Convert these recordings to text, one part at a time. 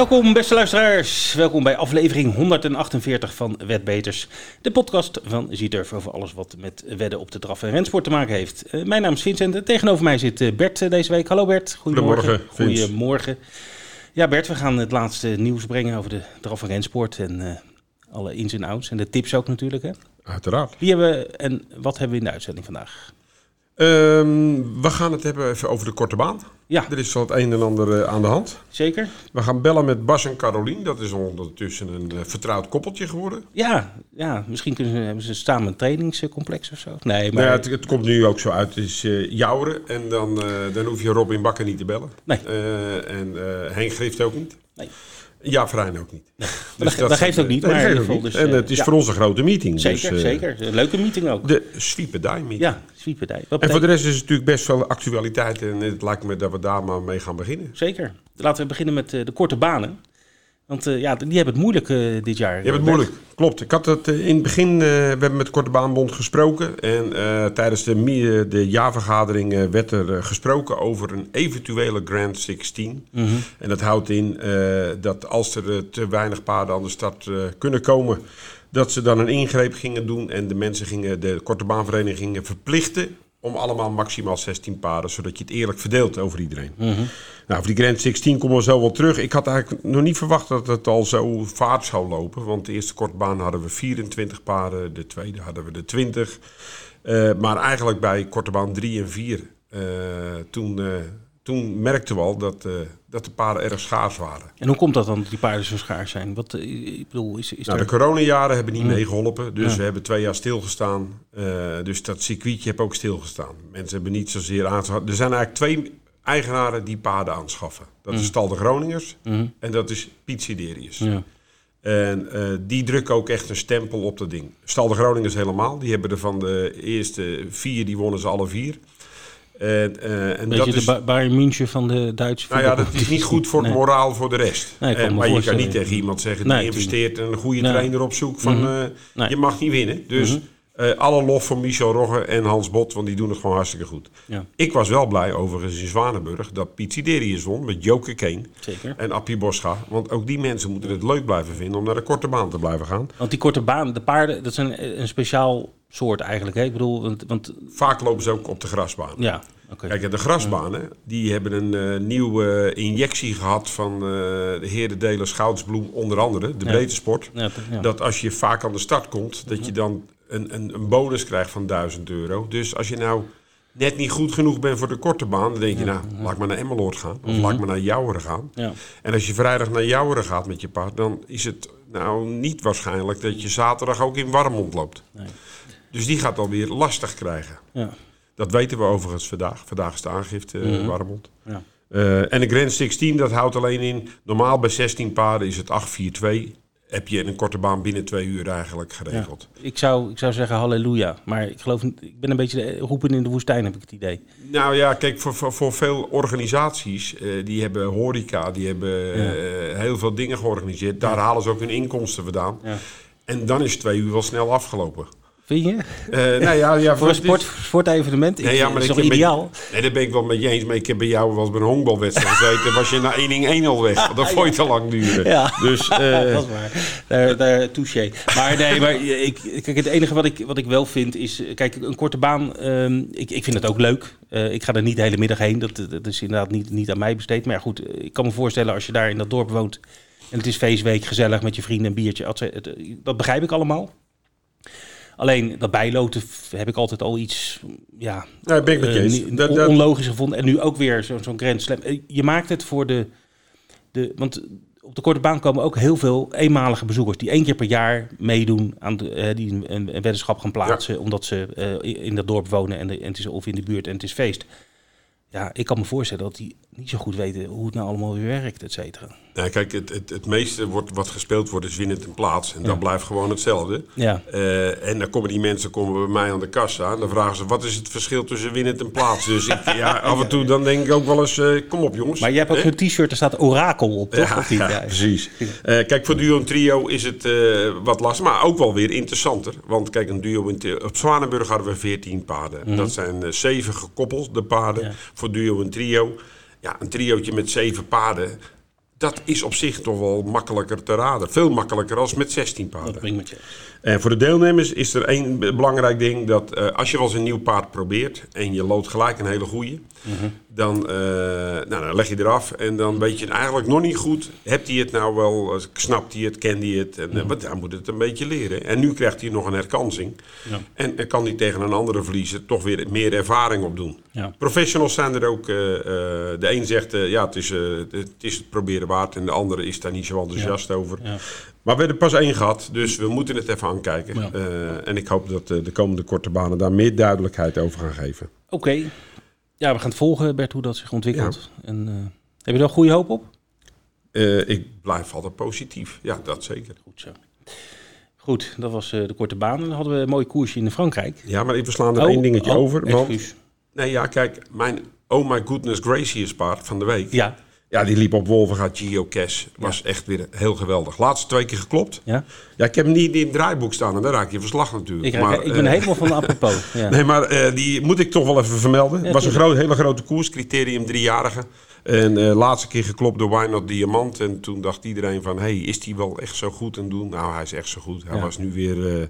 Welkom beste luisteraars, welkom bij aflevering 148 van Wetbeters. De podcast van Zieturf over alles wat met wedden op de draf en rensport te maken heeft. Uh, mijn naam is Vincent en tegenover mij zit uh, Bert uh, deze week. Hallo Bert, goedemorgen. Goedemorgen. Goedemorgen. Ja Bert, we gaan het laatste nieuws brengen over de draf en rensport en alle ins en outs en de tips ook natuurlijk. Hè? Uiteraard. Wie hebben we en wat hebben we in de uitzending vandaag? Um, we gaan het hebben even over de korte baan. Ja. Er is al het een en ander uh, aan de hand. Zeker. We gaan bellen met Bas en Carolien. Dat is ondertussen een uh, vertrouwd koppeltje geworden. Ja, ja misschien kunnen ze, hebben ze samen een trainingscomplex of zo. Nee, maar... Nou ja, het, het, komt nu ook zo uit. Het is uh, Jouren en dan, dan hoef je Robin Bakker niet te bellen. Nee. en Henk Grift ook niet. Nee. Ja, Vrijn ook niet. Nee. Dus dat, dat, geeft ook niet. Nee, maar geeft in ook geval niet. dus, en het is ja. voor ons een grote meeting. Zeker, dus, zeker. Een leuke meeting ook. De Swiepedij meeting. Ja, Swiepedij. En voor de rest is het natuurlijk best wel actualiteit. En het lijkt me dat we daar maar mee gaan beginnen. Zeker. Laten we beginnen met de korte banen. Want uh, ja, die hebben het moeilijk uh, dit jaar. Je hebt het moeilijk, klopt. Ik had het in het begin, we hebben met de Korte Baanbond gesproken. En tijdens de, de jaarvergadering werd er gesproken over een eventuele Grand 16. Mm -hmm. En dat houdt in dat als er te weinig paarden aan de start kunnen komen... dat ze dan een ingreep gingen doen en de mensen gingen, de Korte Baanvereniging gingen verplichten om allemaal maximaal 16 paarden, zodat je het eerlijk verdeelt over iedereen. Nou, voor die Grand 16 komen we zo wel terug. Ik had eigenlijk nog niet verwacht dat het al zo vaart zou lopen. Want de eerste kortbaan hadden we 24 paarden, de tweede hadden we de 20. Uh, maar eigenlijk bij korte baan 3 en 4, uh, toen, uh, toen merkten we al dat, dat de paarden erg schaars waren. En hoe komt dat dan dat die paarden zo schaars zijn? Wat, ik bedoel, is, is nou, er... De coronajaren hebben niet Mm. meegeholpen. Dus Ja. we hebben twee jaar stilgestaan. dus dat circuitje heeft ook stilgestaan. Mensen hebben niet zozeer aangeschaft. Er zijn eigenlijk twee eigenaren die paarden aanschaffen. Dat is Stal de Groningers Mm. en dat is Piet Siderius. Ja. En die drukken ook echt een stempel op dat ding. Stal de Groningers helemaal. Die hebben er van de eerste vier, die wonnen ze alle vier. En, uh, en Beetje dat de is, Ba- Bayern München van de Duitse nou ja, dat is niet goed voor het Nee. moraal voor de rest. Nee, Eh, maar je kan niet tegen iemand zeggen Nee, die investeert en een goede trainer op zoek van Mhm. eh, je mag niet winnen. Dus Mhm. Eh, alle lof voor Michel Rogge en Hans Bot, want die doen het gewoon hartstikke goed. Ja, Ik was wel blij overigens in Zwanenburg dat Piet Siderius won met Joke Kane zeker. en Appie Boscha. Want ook die mensen moeten het leuk blijven vinden om naar de korte baan te blijven gaan. Want die korte baan, de paarden, dat is een, speciaal soort eigenlijk. Hè? Ik bedoel, want, want Vaak lopen ze ook op de grasbaan. ja. Kijk, de grasbanen, die hebben een eh, nieuwe injectie gehad van eh, de heren Delen Schoutsbloem, onder andere, de Ja. breedte sport. Ja. Dat als je vaak aan de start komt, dat je dan een, een, een bonus krijgt van 1000 euro. Dus als je nou net niet goed genoeg bent voor de korte baan, dan denk je, nou, laat ik maar naar Emmeloord gaan. Of laat ik maar naar Jouweren gaan. ja. En als je vrijdag naar Jouweren gaat met je paard, dan is het nou niet waarschijnlijk dat je zaterdag ook in Warmond loopt. Nee. Dus die gaat alweer lastig krijgen. Ja. Dat weten we overigens vandaag. Vandaag is de aangifte uh, Mhm. Warmond. Ja. Uh, en de Grand 16, dat houdt alleen in... Normaal bij 16 paarden is het 8-4-2. Heb je een korte baan binnen twee uur eigenlijk geregeld. Ik, zou, ik zou zeggen halleluja. Maar ik geloof, ik ben een beetje roepen in de woestijn, heb ik het idee. Nou ja, kijk, voor, voor, voor veel organisaties... eh, die hebben horeca, die hebben Ja. eh, heel veel dingen georganiseerd. Daar halen ze ook hun inkomsten vandaan. Ja. En dan is twee uur wel snel afgelopen. Vind je? Eh, nou ja, ja, Voor een sport, sportevenement ik, Nee, ja, dat maar is toch ideaal? Nee, dat ben ik wel met je eens. Maar ik heb bij jou eens bij een honkbalwedstrijd gezeten. was je na 1-1 al weg. Dat vond je te lang duren. Ja. Dus, eh, dat is waar. Daar, daar touché. Maar nee, maar ik, kijk, het enige wat ik, wat ik wel vind is... Kijk, een korte baan, ehm, ik, ik vind het ook leuk. Eh, ik ga er niet de hele middag heen. Dat, dat is inderdaad niet, niet aan mij besteed. Maar ja, goed, eh, ik kan me voorstellen als je daar in dat dorp woont... en het is feestweek, gezellig met je vrienden, een biertje. Dat begrijp ik allemaal. Alleen dat bijloten heb ik altijd al iets... Ja, ben ik met je eens. niet- Dat- on- dat- onlogisch gevonden. En nu ook weer zo- zo'n Grand Slam. Eh, Je maakt het voor de, de... Want op de korte baan komen ook heel veel eenmalige bezoekers... die één keer per jaar meedoen aan de, eh, die een, een weddenschap gaan plaatsen... omdat ze eh, in- in dat dorp wonen en, de, en het is, of in de buurt en het is feest. Ja, ik kan me voorstellen dat die niet zo goed weten hoe het nou allemaal weer werkt, et cetera. Nou, kijk, het, het, het meeste wordt, wat gespeeld wordt is winnend een plaats. En Ja. dat blijft gewoon hetzelfde. Ja, Eh, en dan komen die mensen komen bij mij aan de kassa. En dan vragen ze, wat is het verschil tussen winnend en plaats? Dus ik, ja, af en toe dan denk ik ook wel eens, eh, kom op jongens. maar je hebt ook een t-shirt, er staat Orakel op, toch? Ja, niet? ja, precies. Eh, kijk, voor duo en trio is het eh, wat lastig, maar ook wel weer interessanter. Want kijk, een duo in op Zwanenburg hadden we 14 paarden. Dat zijn eh, zeven gekoppeld, de paarden, Ja. Voor duo en trio. Ja, een triootje met zeven paarden, dat is op zich toch wel makkelijker te raden. Veel makkelijker als met 16 paarden. Dat met je. En voor de deelnemers is er één belangrijk ding. Dat eh, als je wel eens een nieuw paard probeert en je loopt gelijk een hele goeie. Dan, eh, nou, dan leg je eraf en dan weet je eigenlijk nog niet goed. Hebt hij het nou wel, eh, snapt hij het, kent hij het? En, eh, want hij moet het een beetje leren. En nu krijgt hij nog een herkansing. Ja. En, en kan hij tegen een andere verliezer toch weer meer ervaring opdoen. Ja. Professionals zijn er ook. eh, eh, de een zegt eh, ja, het is, eh, het is het proberen waard. En de andere is daar niet zo enthousiast over. Maar we hebben er pas één gehad, dus we moeten het even aankijken. Ja. Eh, en ik hoop dat eh, de komende korte banen daar meer duidelijkheid over gaan geven. Oké. Ja, we gaan het volgen, Bert, hoe dat zich ontwikkelt. En, eh, heb je er goede hoop op? Ik blijf altijd positief. Ja, dat zeker. Goed zo. Goed, dat was de korte baan. Dan hadden we een mooi koersje in Frankrijk. Ja, maar we slaan er Oh, één dingetje oh, over. Want, nee, ja, kijk, mijn Oh My Goodness Gracious paard van de week. Ja, Ja, die liep op Wolvenga Geocache. Was echt weer heel geweldig. Laatste twee keer geklopt. ja. Ja, ik heb hem niet in het draaiboek staan en daar raak je verslag natuurlijk. Ik, raak- maar, ik ben eh, helemaal van de apropos. Ja. Nee, maar eh, die moet ik toch wel even vermelden. Het was een groot, hele grote koers, criterium driejarige. En eh laatste keer geklopt door Wynot Diamant. En toen dacht iedereen van, hey, is die wel echt zo goed aan doen? Nou, hij is echt zo goed. Hij Ja. was nu weer...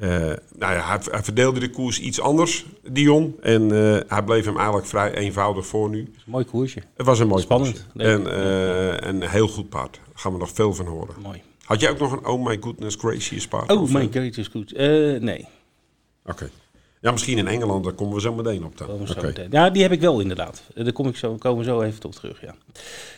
eh, eh, nou ja, hij, hij verdeelde de koers iets anders, Dion. En eh, hij bleef hem eigenlijk vrij eenvoudig voor nu. Mooi koersje. Het was een mooi Spannend. En eh, een heel goed paard. Daar gaan we nog veel van horen. Mooi. Had jij ook nog een Oh My Goodness Gracious paard? Oh my eh, is goed. Eh, nee, Oké. Ja, misschien in Engeland, daar komen we zo meteen op dan. zo meteen. Ja, die heb ik wel inderdaad. Eh, Daar kom ik zo, komen we zo even op terug, ja.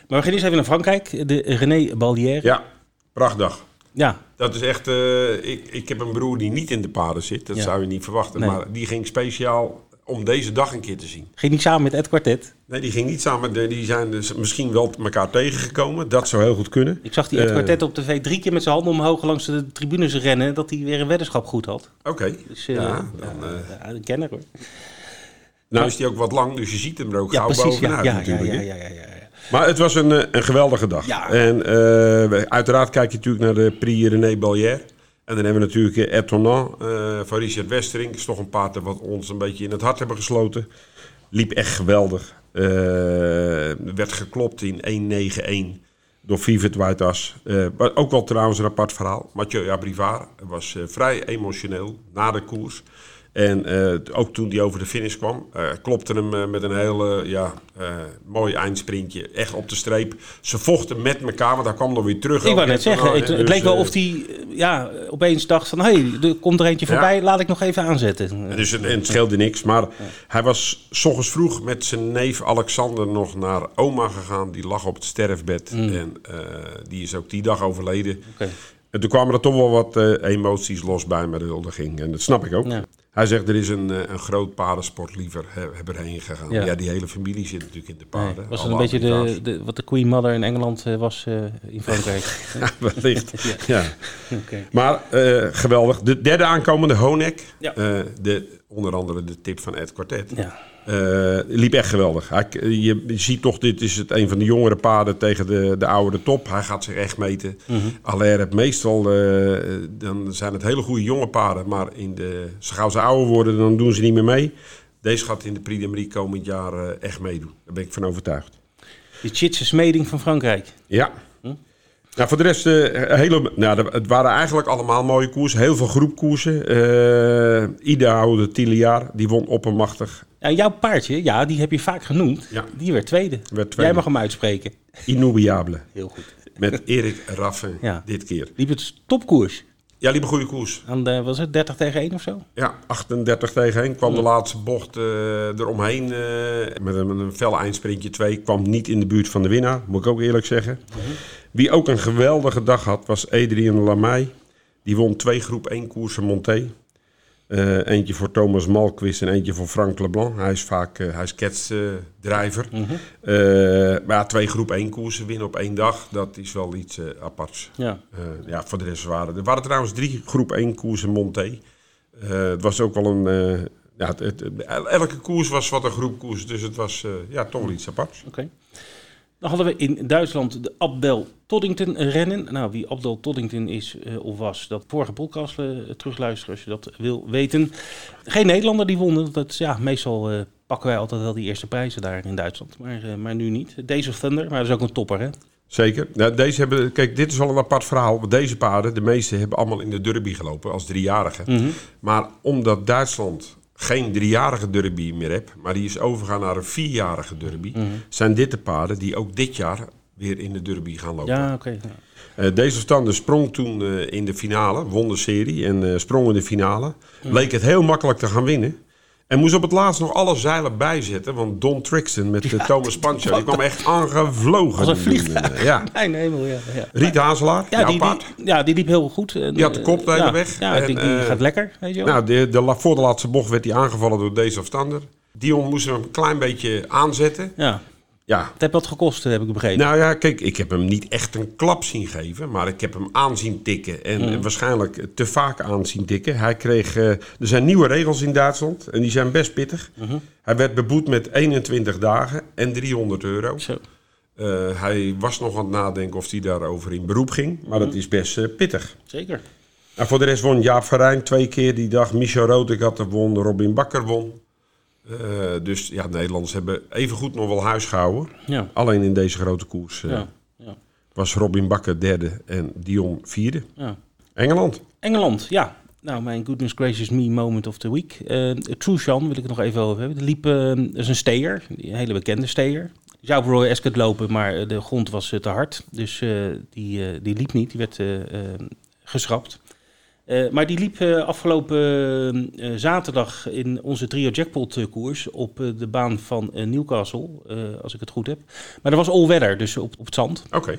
Maar we gaan eerst even naar Frankrijk. De René Ballière. Ja, prachtdag. Ja, Dat is echt. eh, ik, ik heb een broer die niet in de paden zit. Dat Ja. zou je niet verwachten. Nee. Maar die ging speciaal om deze dag een keer te zien. ging niet samen met Ed Quartet. Nee, die ging niet samen. Die zijn dus misschien wel elkaar tegengekomen. Dat zou heel goed kunnen. Ik zag die Ed Eh, Quartet op tv drie keer met zijn handen omhoog langs de tribunes rennen. Dat hij weer een weddenschap goed had. Oké. Dus eh, ja, dan, ja, een kenner hoor. nou is die ook wat lang, dus je ziet hem er ook Ja, gauw precies. Bovenuit ja, ja, natuurlijk. ja, ja, ja, ja. Maar het was een, eh, een geweldige dag. Ja. En eh, uiteraard kijk je natuurlijk naar de Prix René Ballière. En dan hebben we natuurlijk Etonnant eh van Richard Westerink. is toch een paard wat ons een beetje in het hart hebben gesloten. Liep echt geweldig. Werd geklopt in 1.91 door Vivet Whiteas. Maar ook wel trouwens een apart verhaal. Mathieu Abrivard was vrij emotioneel na de koers. En eh, ook toen hij over de finish kwam, eh, klopte hem eh, met een hele ja, mooi eindsprintje. Echt op de streep. Ze vochten met elkaar, want hij kwam dan weer terug. Ik wou net zeggen, het, het dus, leek wel of hij ja, opeens dacht van... hé, hey, er komt er eentje Ja. voorbij, laat ik nog even aanzetten. Dus het, en het scheelde niks. Maar hij was s ochtends vroeg met zijn neef Alexander nog naar oma gegaan. Die lag op het sterfbed. En eh, die is ook die dag overleden. Mm. En toen kwamen er toch wel wat emoties los bij met de huldiging. En dat snap ik ook. Ja. Hij zegt, er is een, eh, een groot paardensportliever hebben heen gegaan. Ja. Ja. die hele familie zit natuurlijk in de Nee, paarden. was het Alle een beetje de, de, wat de Queen Mother in Engeland eh, was eh, in Frankrijk? Ja, wellicht. ja. Oké. Maar geweldig. De derde aankomende, Honek. Ja. De, onder andere de tip van Ed Quartet. Ja. Eh, liep echt geweldig. Hij, je ziet toch, dit is het een van de jongere paarden tegen de, de oude top. Hij gaat zich echt meten. Heeft meestal, eh, dan zijn het hele goede jonge paarden. Maar in de, zo gauw ze ouder worden, dan doen ze niet meer mee. Deze gaat in de Prix de Marie komend jaar eh, echt meedoen. Daar ben ik van overtuigd. De Chitse smeding van Frankrijk. Ja. Nou, voor de rest, eh, hele, nou, het waren eigenlijk allemaal mooie koersen. Heel veel groepkoersen. Eh Idaho, de Tiliaar, die won oppermachtig. Ja, jouw paardje, ja, die heb je vaak genoemd. Ja. Die werd tweede. Werd tweede. Jij mag hem uitspreken. Inoubliable. Heel goed. Met Erik Raffen Ja. dit keer. Liep het topkoers. Ja, liep een goede koers. Aan de, was het 30 tegen 1 of zo? Ja, 38 tegen 1. Kwam de laatste bocht eh, eromheen. eh, met een, een fel eindsprintje 2. Kwam niet in de buurt van de winnaar, moet ik ook eerlijk zeggen. Wie ook een geweldige dag had, was Adrien Lamay. Die won twee groep 1 koersen Monté. Eh, eentje voor Thomas Malquist en eentje voor Frank Leblanc. Hij is vaak uh, hij is ketsdrijver. Uh, maar ja, twee groep 1 koersen winnen op één dag, dat is wel iets aparts. Ja. Ja, voor de rest waren er waren trouwens drie groep 1 koersen Monté. Het was ook wel een... ja, het, het, elke koers was wat een groep koers, dus het was ja, toch wel iets aparts. Oké. Okay. Dan hadden we in Duitsland de Abdel Toddington rennen. Nou, wie Abdel Toddington is uh, of was, dat vorige podcast uh, terugluisteren als je dat wil weten. Geen Nederlander die won. Dat, ja, meestal uh, pakken wij altijd wel die eerste prijzen daar in Duitsland, maar, maar nu niet. Of Thunder, maar dat is ook een topper hè? Zeker. Nou, deze hebben, kijk, dit is wel een apart verhaal. Want deze paarden, de meeste hebben allemaal in de derby gelopen als driejarigen. Mhm. Maar omdat Duitsland geen driejarige derby meer heeft, maar die is overgegaan naar een vierjarige derby, zijn dit de paarden die ook dit jaar weer in de derby gaan lopen. Ja, oké. Eh, deze stander sprong toen eh, in de finale, won de serie en eh, sprong in de finale. Leek het heel makkelijk te gaan winnen. En moest op het laatst nog alle zeilen bijzetten. Want Don Trixton met eh, Thomas Pancho, die kwam echt aangevlogen. Als een vliegtuig. eh, Ja. Mijn hemel, ja. ja. Riet Hazelaar, Ja, die, ja, die liep heel goed. En, Die had de eh, kop de hele ja, weg. Ja, En, die eh, gaat lekker, weet je wel. Nou, de, de, voor de laatste bocht werd hij aangevallen door deze of stander. Dion moest hem een klein beetje aanzetten. ja, Ja, het heeft wat gekost, heb ik begrepen. Nou ja, kijk, ik heb hem niet echt een klap zien geven, maar ik heb hem aanzien tikken. En Mm. waarschijnlijk te vaak aanzien tikken. Hij kreeg, eh, er zijn nieuwe regels in Duitsland en die zijn best pittig. Mhm. Hij werd beboet met 21 dagen en 300 euro. Zo. Eh, hij was nog aan het nadenken of hij daarover in beroep ging, maar Mhm. dat is best eh, pittig. Zeker. En voor de rest won Jaap Verijn twee keer die dag. Michel Rotek had er won, Robin Bakker won. Eh, dus ja, Nederlanders hebben evengoed nog wel huis gehouden. Ja. Alleen in deze grote koers eh, Ja. ja. was Robin Bakker derde en Dion vierde. ja. Engeland. Engeland, ja. Nou, mijn goodness gracious me moment of the week. Uh, Trushan wil ik het nog even over hebben. Die liep, eh, dat is een steer, een hele bekende steer. Zou op Roy Ascot lopen, maar eh, de grond was eh, te hard. Dus eh, die, eh, die liep niet, die werd eh, eh, geschrapt. Eh, maar die liep eh, afgelopen eh, zaterdag in onze trio jackpot koers op de baan van Newcastle, als ik het goed heb. Maar er was all weather, dus op, op het zand. Oké.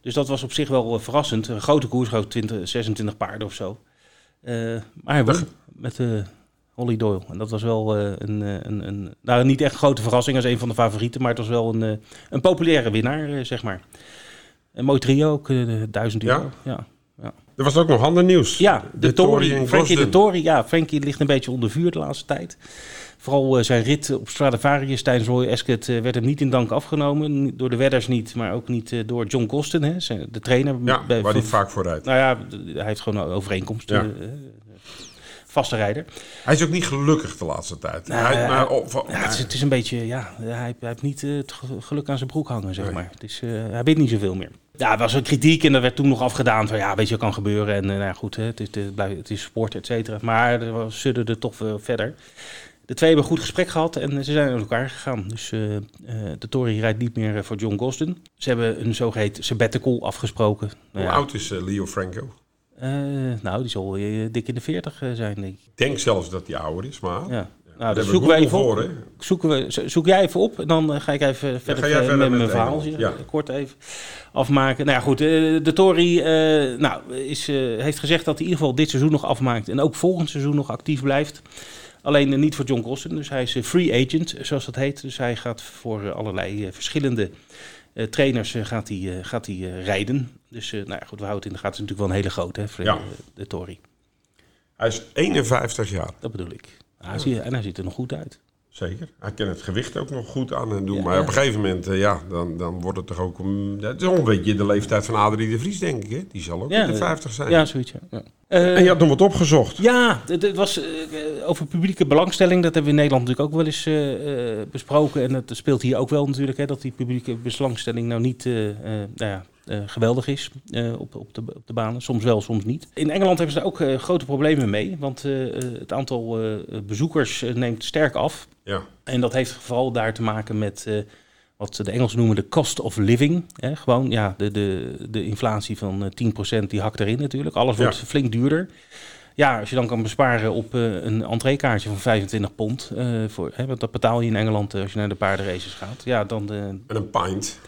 Dus dat was op zich wel verrassend. Een grote koers, ik 20, 26 paarden of zo. Maar hij won met uh, Holly Doyle. En dat was wel een, een, een, nou niet echt een grote verrassing als een van de favorieten, maar het was wel een, een populaire winnaar, zeg maar. Een mooi trio, ook uh, 1000 euro. Ja. ja. Er was ook nog ander nieuws. Ja, de, de Tory. Tory Frankie de Tory. Ja, Frankie ligt een beetje onder vuur de laatste tijd. Vooral uh, zijn rit op Stradivarius tijdens Roy Ascot uh, werd hem niet in dank afgenomen. Door de wedders niet, maar ook niet uh, door John Coston, hè, de trainer. Ja, bij, waar hij vaak vooruit. Nou ja, hij heeft gewoon een overeenkomst. Ja. vaste rijder. Hij is ook niet gelukkig de laatste tijd. Nou, hij, maar, oh, ja, het, is, het, is, een beetje, ja, hij, hij heeft niet het geluk aan zijn broek hangen, zeg nee. maar. Het is, hij weet niet zoveel meer. Ja, er was een kritiek en dat werd toen nog afgedaan van ja, weet je, kan gebeuren. En nou goed, hè, het, is, het, is sport, et cetera. Maar zullen er toch verder. De twee hebben een goed gesprek gehad en ze zijn uit elkaar gegaan. Dus uh, uh, de Tory rijdt niet meer voor John Gosden. Ze hebben een zogeheten sabbatical afgesproken. Hoe nou, ja. oud is Leo Franco? nou, die zal dik in de 40 zijn, denk ik. Ik denk zelfs dat hij ouder is, maar... Ja. Nou, dat zoeken we even voor, op. Zoeken we, zoek jij even op en dan ga ik even verder, ja, verder met mijn verhaal ja. kort even afmaken. Nou ja, goed, de Tory uh, nou, is, uh, heeft gezegd dat hij in ieder geval dit seizoen nog afmaakt en ook volgend seizoen nog actief blijft. Alleen niet voor John Coston, dus hij is free agent, zoals dat heet. Dus hij gaat voor allerlei verschillende trainers gaat hij, gaat hij rijden. Dus nou ja, goed, we houden het in de gaten. Het is natuurlijk wel een hele grote, hè, voor ja. de Tory. Hij is 51 jaar. Dat bedoel ik. Hij ziet, en hij ziet er nog goed uit. Zeker. Hij kan het gewicht ook nog goed aan en doen. Ja, maar ja. op een gegeven moment, uh, ja, dan, dan wordt het toch ook... Um, het is een beetje de leeftijd van Adrie de Vries, denk ik. Hè? Die zal ook in de 50 zijn. Ja, zoiets. Ja. Uh, en je had nog wat opgezocht. Ja, het was uh, over publieke belangstelling. Dat hebben we in Nederland natuurlijk ook wel eens besproken. En dat speelt hier ook wel natuurlijk. Hè, dat die publieke belangstelling nou niet... nou ja, geweldig is op, op, de, op de banen. Soms wel, soms niet. In Engeland hebben ze daar ook grote problemen mee. Want het aantal bezoekers neemt sterk af. Ja. En dat heeft vooral daar te maken met wat de Engelsen noemen de cost of living. Hè? Gewoon ja, de, de, de inflatie van 10% die hakt erin natuurlijk. Alles wordt ja. flink duurder. Ja, als je dan kan besparen op uh, een entreekaartje van 25 pond, uh, voor, hè, want dat betaal je in Engeland uh, als je naar de paardenraces gaat. Ja, dan. en een pint.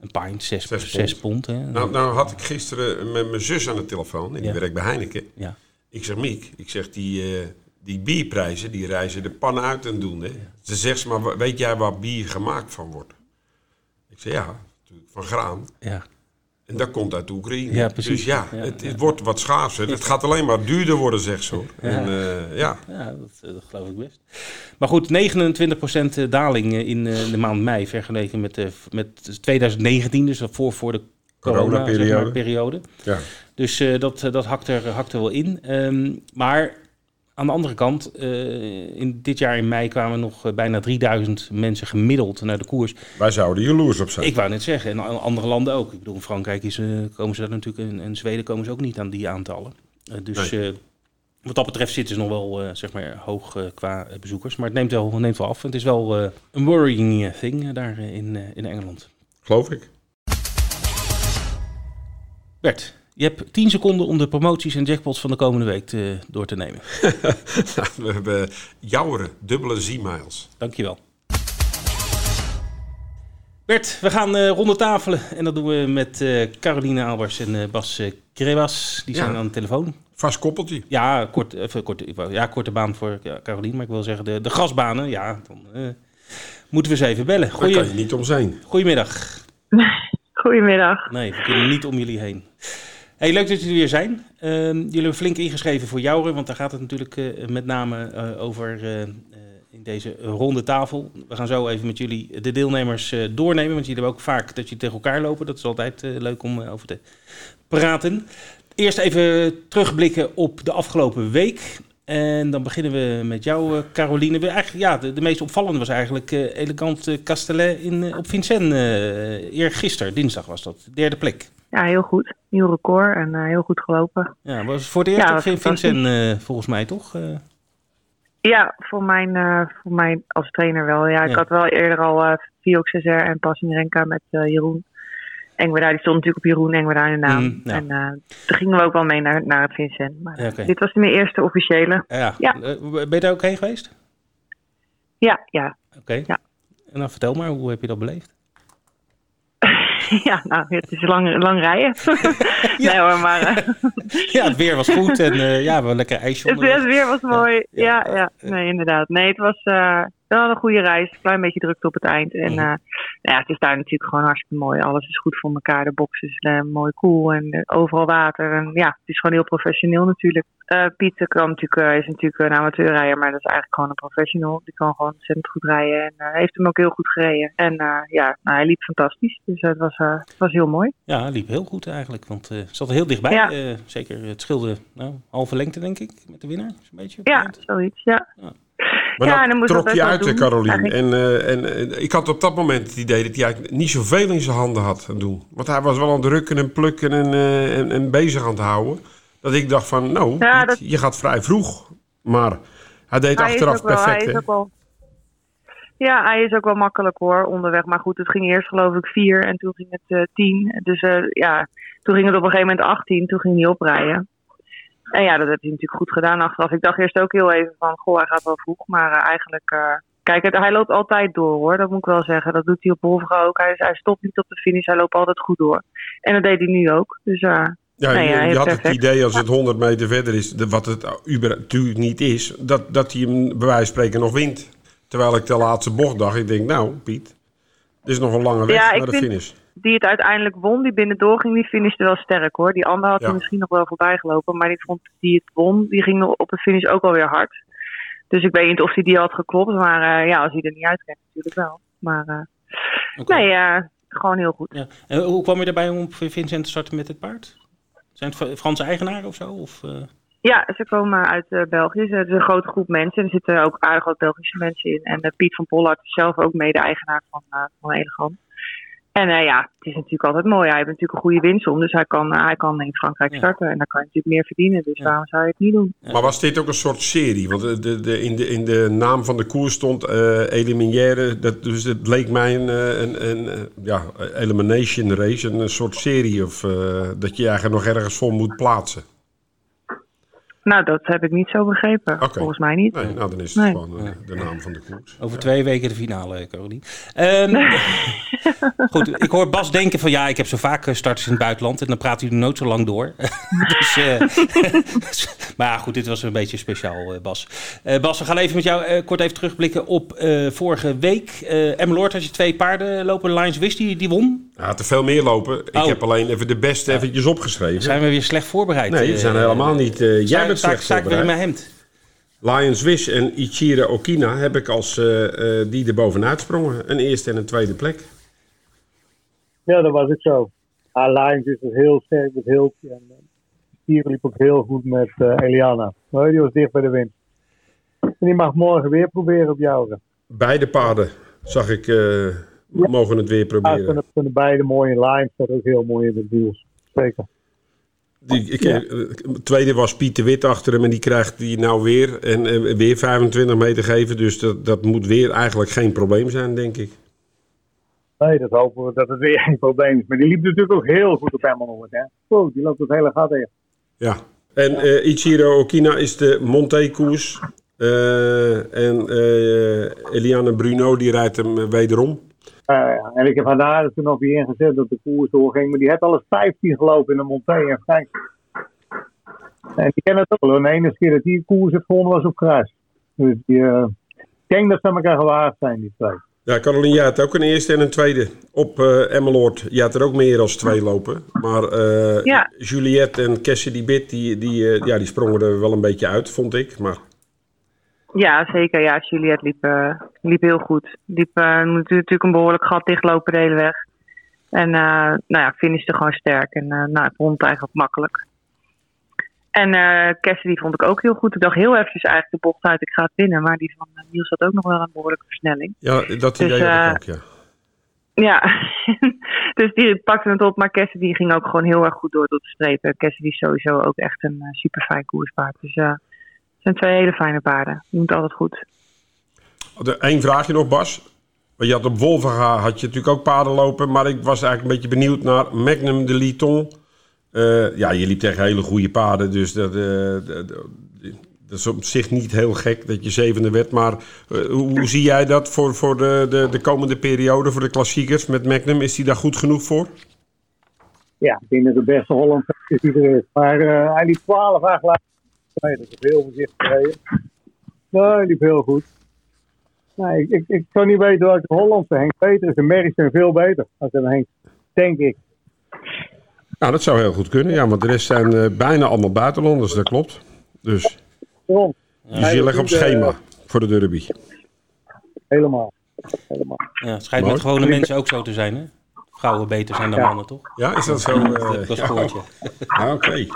Een pint, 6 Zes pond. pond hè. Nou, nou had ik gisteren met mijn zus aan de telefoon, en die Ja. werkt bij Heineken. Ja. Ik zeg, Miek, ik zeg, die, eh, die bierprijzen, die reizen de pan uit en doen. Hè? Ze zegt, maar weet jij waar bier gemaakt van wordt? Ik zeg, ja, natuurlijk van graan. Ja. En dat komt uit Oekraïne. Ja, precies. Dus ja, Ja, het, ja. wordt wat schaarser. Het gaat alleen maar duurder worden, zegt ze. hoor. En, eh, ja. Ja, dat, eh, dat geloof ik best. Maar goed, 29% daling eh, in eh, de maand mei vergeleken met, met 2019, dus voor, voor de corona-periode. Corona-periode. periode. ja. Dus dat, dat hakt, er, hakt er wel in. Ehm, maar aan de andere kant, in dit jaar in mei kwamen nog bijna 3000 mensen gemiddeld naar de koers. Wij zouden jaloers op zijn. Ik wou net zeggen, en andere landen ook. Ik bedoel, in Frankrijk is, komen ze daar natuurlijk, en in Zweden komen ze ook niet aan die aantallen. dus wat dat betreft zitten ze nog wel zeg maar, hoog qua bezoekers. Maar het neemt wel, neemt wel af. Het is wel een worrying thing daar in, in Engeland. Geloof ik. Bert, je hebt 10 seconden om de promoties en jackpots van de komende week te, door te nemen. Nou, we hebben Jouweren, dubbele Z-miles. Dankjewel. Bert, we gaan uh, ronde tafelen. En dat doen we met uh, Caroline Albers en uh, Bas Krewas. Die zijn aan de telefoon. Vast koppeltje. Ja, kort, even, kort, ja, korte baan voor Caroline. Maar ik wil zeggen, de, de gasbanen, ja, dan moeten we ze even bellen. Goeie... Daar kan je niet om zijn. Goedemiddag. Goedemiddag. Nee, we kunnen niet om jullie heen. Hey, leuk dat jullie er zijn. Uh, jullie hebben flink ingeschreven voor Jouren, want daar gaat het natuurlijk uh, met name uh, over uh, in deze ronde tafel. We gaan zo even met jullie de deelnemers doornemen, want jullie hebben ook vaak dat je tegen elkaar lopen. Dat is altijd leuk om over te praten. Eerst even terugblikken op de afgelopen week. En dan beginnen we met jou, Caroline. We eigenlijk, ja, de, de meest opvallende was eigenlijk uh, Elegant Castellet in, op Vincennes. Uh, eergisteren, dinsdag was dat. Derde plek. Ja, heel goed. Nieuw record en uh, heel goed gelopen. Ja, was het voor het eerst ja, op Vincennes volgens mij, toch? Ja, voor mijn, voor mij als trainer wel. Ja, ik had wel eerder al uh, Viox en Passinrenka met Jeroen. Engweda, die stond natuurlijk op Jeroen Engweda in de naam. Mm, ja. En uh, toen gingen we ook wel mee naar, naar het Vincent. Maar ja, okay. dit was mijn eerste officiële. Ja. ja. Ben je daar ook heen geweest? Ja, ja. Oké. Okay. Ja. En dan vertel maar, hoe heb je dat beleefd? ja, nou, het is lang, lang rijden. ja. Nee hoor, maar... Uh... ja, het weer was goed en uh, ja, we lekker ijsje Het, weer was mooi, ja, ja. Nee, inderdaad. Nee, het was wel een goede reis. Een klein beetje drukte op het eind. En mm. ja, het is daar natuurlijk gewoon hartstikke mooi. Alles is goed voor elkaar. De box is mooi cool en overal water. En ja, het is gewoon heel professioneel natuurlijk. Piet kan natuurlijk, is natuurlijk een amateurrijder, maar dat is eigenlijk gewoon een professional. Die kan gewoon ontzettend goed rijden en heeft hem ook heel goed gereden. En ja, nou, hij liep fantastisch. Dus het was, het was heel mooi. Ja, hij liep heel goed eigenlijk. Want uh, zat er heel dichtbij. Ja. Zeker, het scheelde nou, halve lengte, denk ik, met de winnaar. Een beetje ja, zoiets, ja. ja. Maar ja, dan, trok je uit, Caroline. En, en ik had op dat moment het idee dat hij eigenlijk niet zoveel in zijn handen had aan doen. Want hij was wel aan het drukken en plukken en, en, en bezig aan het houden. Dat ik dacht van, nou, ja, dat... je gaat vrij vroeg. Maar hij deed hij achteraf perfect. Wel, ja, hij is ook wel makkelijk hoor, onderweg. Maar goed, het ging eerst geloof ik vier en toen ging het uh, tien. Dus uh, ja, toen ging het op een gegeven moment 18. Toen ging hij oprijden. En ja, dat heeft hij natuurlijk goed gedaan achteraf. Ik dacht eerst ook heel even van, goh, hij gaat wel vroeg. Maar uh, eigenlijk, kijk, het, hij loopt altijd door hoor, dat moet ik wel zeggen. Dat doet hij op Wolfga ook. Hij, hij stopt niet op de finish, hij loopt altijd goed door. En dat deed hij nu ook. Dus ja, nee, je, je had het idee als het 100 meter verder is, wat het natuurlijk niet is, dat, dat hij hem bij wijze van spreken nog wint. Terwijl ik de laatste bocht dacht, ik denk, nou Piet, dit is nog een lange weg ja, naar de finish. Die het uiteindelijk won, die binnendoor ging, die finishte wel sterk hoor. Die andere had ja. er misschien nog wel voorbij gelopen, maar die vond die het won, die ging op de finish ook alweer hard. Dus ik weet niet of hij die, die had geklopt, maar uh, ja, als hij er niet uitkent natuurlijk wel. Maar uh, okay. nee, uh, gewoon heel goed. Ja. En hoe kwam je erbij om Vincent te starten met het paard? Zijn het Franse eigenaren of zo? Of, ja, ze komen uit uh, België. Het is een grote groep mensen. Er zitten ook aardig wat Belgische mensen in. En uh, Piet van Pollard is zelf ook mede-eigenaar van, uh, van Elegant. En ja, het is natuurlijk altijd mooi. Hij heeft natuurlijk een goede winstsom. Dus hij kan, hij kan in Frankrijk ja. starten. En dan kan je natuurlijk meer verdienen. Dus ja. waarom zou je het niet doen? Maar was dit ook een soort serie? Want de, de, in, de, in de naam van de koers stond Eliminaire. Dat, dus het leek mij een, een, een, ja, elimination race. Een, soort serie. Of dat je eigenlijk nog ergens voor moet plaatsen. Nou, dat heb ik niet zo begrepen. Okay. Volgens mij niet. Nee, nou, dan is het nee. gewoon uh, de naam van de koers. Over twee weken de finale, Caroline. Um, goed, ik hoor Bas denken van ja, ik heb zo vaak eh, starters in het buitenland en dan praat hij nooit zo lang door. dus, uh, maar goed, dit was een beetje speciaal, uh, Bas. Bas, we gaan even met jou kort even terugblikken op vorige week. Uh, Emmeloord had je twee paarden lopen. Lions Wist, die, die won. Ja, te veel meer lopen. Ik oh. heb alleen even de beste eventjes opgeschreven. Zijn we weer slecht voorbereid? Nee, we zijn helemaal niet. jij slecht sta, weer in mijn hemd. Lions Wish en Ichira Okina heb ik als uh, uh, die er bovenuit sprongen. Een eerste en een tweede plek. Ja, dat was ik zo. Ah, Lions is heel sterk met Hiltje. En Stier liep ook heel goed met uh, Eliana. Maar die was dicht bij de wind. En die mag morgen weer proberen op jou. Beide paarden, zag ik, uh, mogen het weer Ja, proberen. kunnen, kunnen beide mooie lines. Dat ook heel mooi in de deals. Zeker. Die, ik, Ja. eh, tweede was Pieter Wit achter hem en die krijgt die nou weer. En eh, weer 25 meter geven. Dus dat, dat moet weer eigenlijk geen probleem zijn, denk ik. Nee, dat hopen we dat het weer geen probleem is. Maar die liep natuurlijk ook heel goed op Emmeloord, hè. Die loopt het hele gat in. Ja. En eh, Ichiro Okina is de Monté-koers. Eh, en eh, Eliane Bruno die rijdt hem wederom. Eh, ja, en ik heb haar daar toen nog weer ingezet dat de koers doorging. Maar die heeft al eens 15 gelopen in de Monté en Frank. En die kennen het ook wel. De enige keer dat die koers heeft gewonnen was op gras. Dus die, eh, ik denk dat ze elkaar gewaagd zijn, die twee. Ja, Caroline, jij had ook een eerste en een tweede op eh Emmeloord. Je had er ook meer als twee lopen. Maar eh, Ja. Juliette en Cassidy Bit, die, die, eh, ja, die sprongen er wel een beetje uit, vond ik. Maar Ja, zeker. Ja, Juliette liep, eh, liep heel goed. Liep eh, natuurlijk een behoorlijk gat dichtlopen de hele weg. En eh nou ja, finishte gewoon sterk. En nou, het rond eigenlijk makkelijk. En Cassidy vond ik ook heel goed. Ik dacht heel eventjes eigenlijk de bocht uit, ik ga het winnen. Maar die van Niels had ook nog wel een behoorlijke versnelling. ja, dat Dus, idee had ik eh, ook, ja. Ja, dus die pakte het op. Maar Cassidy ging ook gewoon heel erg goed door tot de strepen. Cassidy is sowieso ook echt een uh, super fijn koerspaard. Dus zijn twee hele fijne paarden. Die moet altijd goed. Eén vraagje nog, Bas. Want Je had op Wolvenga had je natuurlijk ook paarden lopen. Maar ik was eigenlijk een beetje benieuwd naar Magnum de Liton. Eh, ja, je liep tegen hele goede paarden. Dus dat, eh, dat, dat is op zich niet heel gek dat je zevende werd. Maar eh, hoe, hoe zie jij dat voor, voor de, de, de komende periode, voor de klassiekers met Magnum? Is die daar goed genoeg voor? Ja, ik denk dat de beste Holland is die er is. Maar hij liep 12 jaar. Nee, dat is heel voorzichtig gereden. Nee, liep heel goed. Nee, ik, ik, ik zou niet weten welke Hollandse Henk beter is. De Merries zijn veel beter dan een Henk. Denk ik. Nou, dat zou heel goed kunnen. Ja, want de rest zijn eh, bijna allemaal buitenlanders, dat klopt. Dus die zie je leggen op schema voor de derby. Helemaal. Helemaal. Ja, het schijnt Mooi. met gewone mensen ook zo te zijn, hè? Vrouwen beter zijn dan Ja. mannen, toch? Ja, is dat zo? eh, Dat was spoortje. ja, Oké.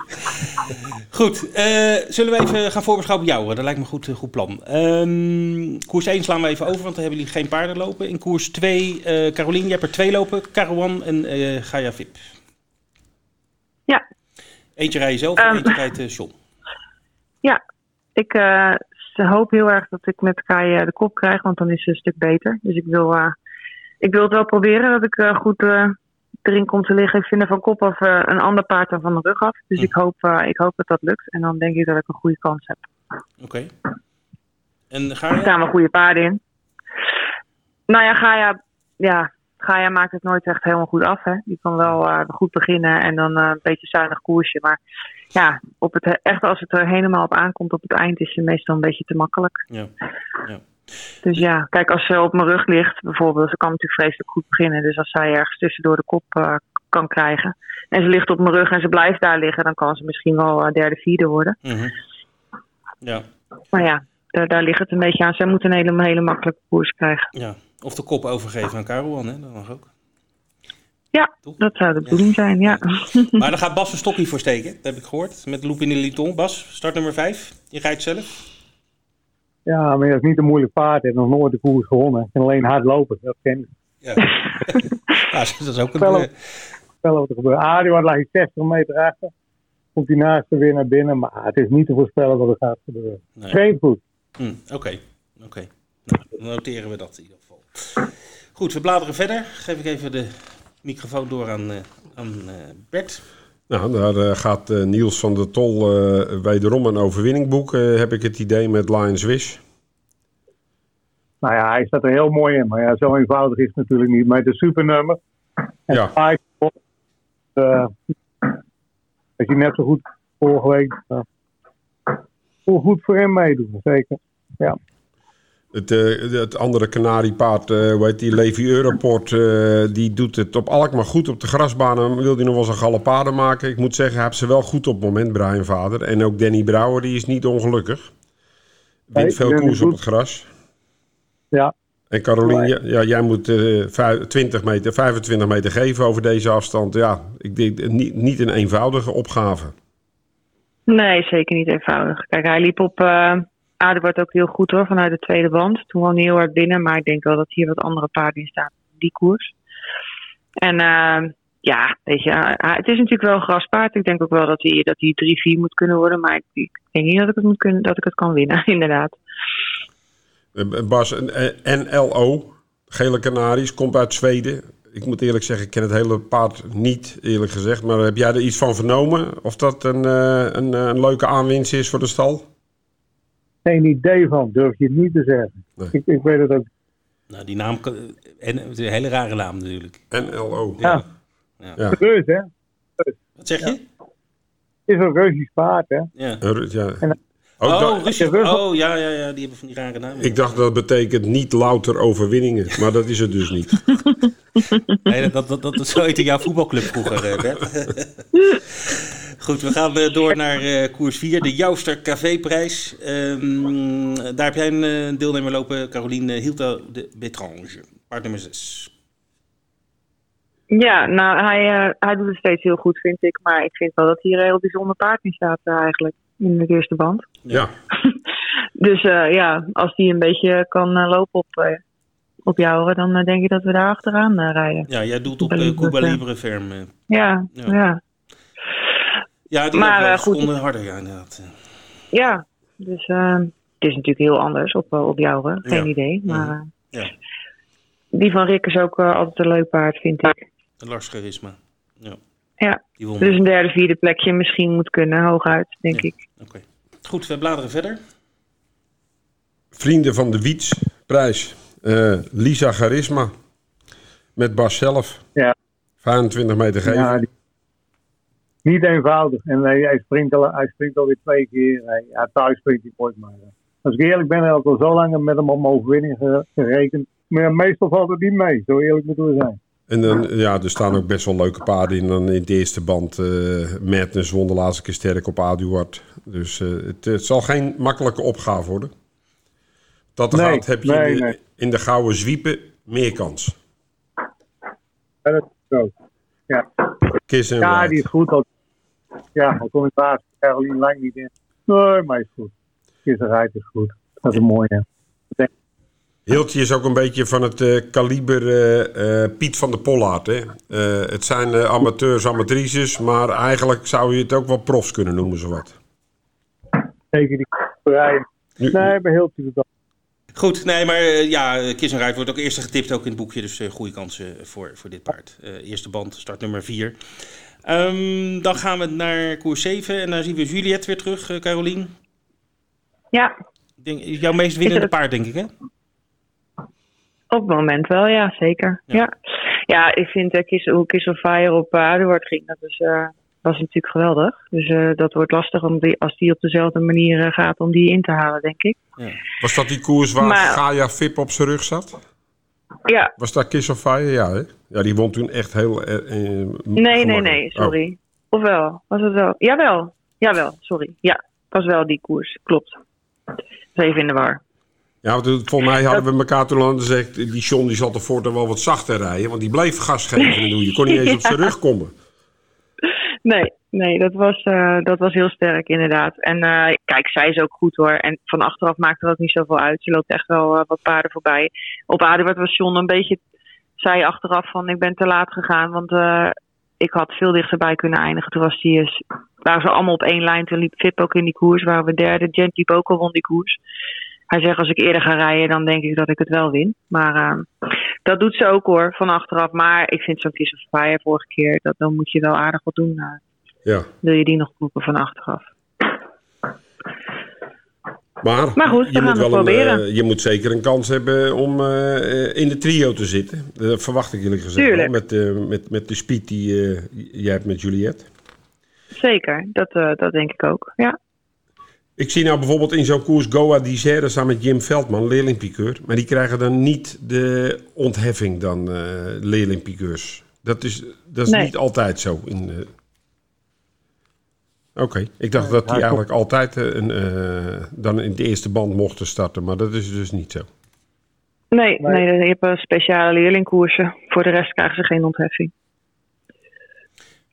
Goed, eh, zullen we even gaan voorbeschouwen op jou? Dat lijkt me een goed, eh, goed plan. Ehm, koers 1 slaan we even over, want dan hebben jullie geen paarden lopen. In koers 2, eh Carolien, je hebt er twee lopen. Carouan en eh Gaia Vip. Ja. Eentje rij je zelf en Ehm. eentje rijdt eh, John. Ik eh, hoop heel erg dat ik met Kai eh, de kop krijg, want dan is ze een stuk beter. Dus ik wil, eh, ik wil het wel proberen dat ik eh, goed eh, erin kom te liggen. Ik vind er van kop af eh, een ander paard dan van de rug af. Dus Hm. ik, hoop, ik hoop dat dat lukt. En dan denk ik dat ik een goede kans heb. Oké. En Er Gaia? staan wel goede paarden in. Nou ja, Gaia, ja, Gaia maakt het nooit echt helemaal goed af. Hè. Die kan wel goed beginnen en dan een beetje zuinig koersje. Maar ja, op het, echt als het er helemaal op aankomt op het eind is ze meestal een beetje te makkelijk. Ja. ja. Dus ja, kijk, als ze op mijn rug ligt bijvoorbeeld, ze kan natuurlijk vreselijk goed beginnen. Dus als zij ergens tussendoor de kop eh, kan krijgen en ze ligt op mijn rug en ze blijft daar liggen, dan kan ze misschien wel eh, derde, vierde worden. Mhm. Ja, Maar ja, daar, daar ligt het een beetje aan. Zij moet een hele, hele makkelijke koers krijgen. ja. Of de kop overgeven aan Carouan, hè? Dat mag ook. Ja, dat zou de bedoeling zijn, ja. Maar daar gaat Bas een stokje voor steken, dat heb ik gehoord. Met Loep in de Liton. Bas, start nummer 5. Je rijdt zelf. Ja, maar dat is niet een moeilijk paard. Hij heeft nog nooit de koers gewonnen. Hij kan alleen hard lopen. Dat ken ik. Ja. ja, dat is ook een... Wel eh, wat er gebeurt. Ah, die lag hij 60 meter achter. Komt hij naast er weer naar binnen. Maar het is niet te voorspellen wat er gaat gebeuren. nee. Traint goed. Hm, Oké, oké. Nou, dan noteren we dat in ieder geval. Goed, we bladeren verder. Geef ik even de microfoon door aan, eh, aan eh, Bert. Nou, daar eh, gaat eh, Niels van der Tol eh, wederom een overwinning boeken, heb ik het idee, met Lions Wish. Nou ja, hij staat er heel mooi in. Maar ja, zo eenvoudig is het natuurlijk niet. Maar het is supernummer. En Ja. Spike, eh, als je net zo goed vorige week. Uh, goed voor hem meedoen, zeker. Ja. Het, eh, het andere kanariepaard, eh hoe heet die, Levi Europort, eh, die doet het op Alkmaar goed op de grasbanen. Wil hij nog wel eens een galopade maken? Ik moet zeggen, hij heeft ze wel goed op het moment, Brian Vader. En ook Danny Brouwer, die is niet ongelukkig. Wint veel koers op het gras. Ja. En Carolien, ja, jij moet eh, vijf- 20 meter, 25 meter geven over deze afstand. Ja, ik denk niet, niet een eenvoudige opgave. Nee, zeker niet eenvoudig. Kijk, hij liep op, eh, Aarde wordt ook heel goed hoor, vanuit de tweede band. Toen wel niet heel hard binnen, maar ik denk wel dat hier wat andere paarden in staan, die koers. En uh, ja, weet je, het is natuurlijk wel een graspaard. Ik denk ook wel dat hij, dat hij 3-4 moet kunnen worden, maar ik, denk niet dat ik het, moet kunnen, dat ik het kan winnen, inderdaad. Bas, NLO, Gele Canaries, komt uit Zweden. Ik moet eerlijk zeggen, ik ken het hele paard niet, eerlijk gezegd. Maar heb jij er iets van vernomen? Of dat een, een, een leuke aanwinst is voor de stal? Geen idee van, durf je het niet te zeggen. Nee. Ik, ik weet het ook. Nou, die naam, en het is een hele rare naam natuurlijk. NLO. Ja. ja. ja. Reus, hè? Reus. Wat zeg je? Ja. Het is een Russisch paard, hè? Ja. ja. En, Oh, oh, Russisch. oh, ja, ja, ja, die hebben van die rare namen. Ik dacht dat betekent niet louter overwinningen, maar dat is het dus niet. nee, dat, dat, dat, dat zo heette jouw voetbalclub vroeger, Bert. Goed, we gaan door naar uh, koers 4, de Jouster KV-prijs. Um, daar heb jij een uh, deelnemer lopen, Caroline Hilta de Betrange, paard nummer 6. Ja, nou, hij, uh, hij doet het steeds heel goed, vind ik. Maar ik vind wel dat hier een heel bijzonder paard in staat eigenlijk in de eerste band. Ja. dus uh, ja, als die een beetje kan uh, lopen op, uh, op jou, dan denk ik dat we daar achteraan rijden. Ja, jij doet op uh, Cuba Libre Ferm. Ja, ja. Ja, ja die maar, goed, harder, ja, inderdaad. Ja, dus het is natuurlijk heel anders op, op jou, geen ja. idee. Maar ja. die van Rick is ook altijd een leuk paard, vind ik. Lars Charisma, ja. Ja, dus een derde, vierde plekje misschien moet kunnen, hooguit, denk ja. ik. Oké. Goed, we bladeren verder. Vrienden van de Wiets-prijs. Uh, Lisa Charisma. Met Bas zelf. Ja. 25 meter geven. Ja, die... Niet eenvoudig. En hij, hij, springt al, hij springt alweer twee keer. Hij, ja, thuis springt hij nooit maar. Als ik eerlijk ben, heb ik al zo lang met hem om overwinning gerekend. Maar meestal valt het niet mee, zo eerlijk moeten we zijn. En dan, ja, er staan ook best wel leuke paarden in. Dan in de eerste band uh, Madness won de laatste keer sterk op Aduard. Dus uh, het, het, zal geen makkelijke opgave worden. Dat nee, gaat, heb je nee, in, de, nee. in de gouden zwiepen meer kans. Ja, dat is zo. Ja, Kiss ja die is goed. Al, ja, al kom ik baas Caroline Lang niet in. Nee, maar is goed. Kiss en is goed. Dat is een mooie. Hiltje is ook een beetje van het uh, kaliber uh, uh, Piet van de Pollaard. Hè? het zijn amateurs, amatrices, maar eigenlijk zou je het ook wel profs kunnen noemen, zowat. Zeker die rijen. Nu- Nee, bij Hiltje doet dat. Goed, nee, maar eh, ja, Kiss en Ride wordt ook eerst getipt, ook in het boekje. Dus eh, goede kansen voor, voor dit paard. Eh, eerste band, start nummer 4. dan gaan we naar koers 7 en daar zien we Juliette weer terug, eh, Carolien. Ja, Denk, jouw meest winnende het- paard, denk ik, hè? op het moment wel, ja, zeker. Ja. Ja, ja. ik vind uh, Kiss, hoe Kiss of Fire op uh, Aduard ging, dat is, eh, was natuurlijk geweldig. Dus eh, dat wordt lastig om die, als die op dezelfde manier eh, gaat om die in te halen, denk ik. Was dat die koers waar Maar- Gaia Vip op zijn rug zat? Ja, Was dat Kiss of Fire? Ja, hè? Ja, die won toen echt heel... eh, eh, nee, nee, nee, Oh. sorry. Of wel? Was het wel? Jawel, jawel, sorry. Ja, was wel die koers, klopt. Dus even in de war. Ja, want volgens mij hadden we elkaar toen al gezegd... die John die zal toch voortaan wel wat zachter rijden... want die bleef gas geven en doen. Je kon niet eens op zijn rug komen. Nee, nee dat, was, eh, dat was heel sterk inderdaad. En eh, kijk, zij is ook goed hoor. En van achteraf maakt er ook niet zoveel uit. Ze loopt echt wel eh, wat paarden voorbij. Op Aduard was John een beetje... zei achteraf van ik ben te laat gegaan. Want ik had veel dichterbij kunnen eindigen. Toen was die, waren ze allemaal op één lijn. Toen liep Vip ook in die koers. Waren we derde. Gent liep ook al won die koers. Hij zegt als ik eerder ga rijden dan denk ik dat ik het wel win. Maar dat doet ze ook hoor, van achteraf. Maar ik vind zo'n Kiss of Fire vorige keer... Dat, dan moet je wel aardig wat doen. eh, Ja, wil je die nog kloppen van achteraf. maar, Maar goed, je, moet wel een, proberen. eh, je moet zeker een kans hebben om eh, in de trio te zitten. Dat verwacht ik eerlijk gezegd Tuurlijk. met, eh, met, met de speed die jij hebt met Juliette. Zeker, dat, dat denk ik ook. Ja. Ik zie nou bijvoorbeeld in zo'n koers Goa d'Isère staan met Jim Veldman, leerlingpiqueur. Maar die krijgen dan niet de ontheffing dan eh leerlingpiqueurs. Dat is, dat is Nee. niet altijd zo. in. eh. Oké, ik dacht dat die eigenlijk altijd eh, een, eh, dan in de eerste band mochten starten. Maar dat is dus niet zo. Nee, Nee. nee. je hebt een speciale leerlingkoersen. Voor de rest krijgen ze geen ontheffing.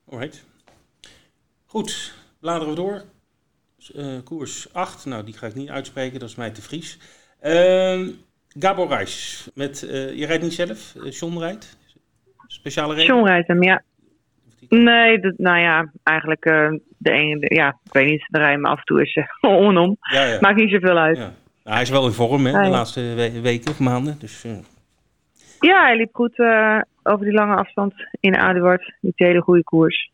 Alright. Goed, bladeren we door. Uh, koers 8. Nou, die ga ik niet uitspreken, dat is mij te Vries. Uh, Gabor Reis, met, uh, je rijdt niet zelf, uh, John rijdt? Speciale reden? John rijdt hem, ja. Nee, dat, nou ja, eigenlijk de ene, ja, ik weet niet, de rijden me af en toe is on om. Ja, ja. Maakt niet zoveel uit. Ja. Nou, hij is wel in vorm, hè, de laatste we weken of maanden. Dus, Ja, hij liep goed over die lange afstand in Aduard. Die hele goede koers.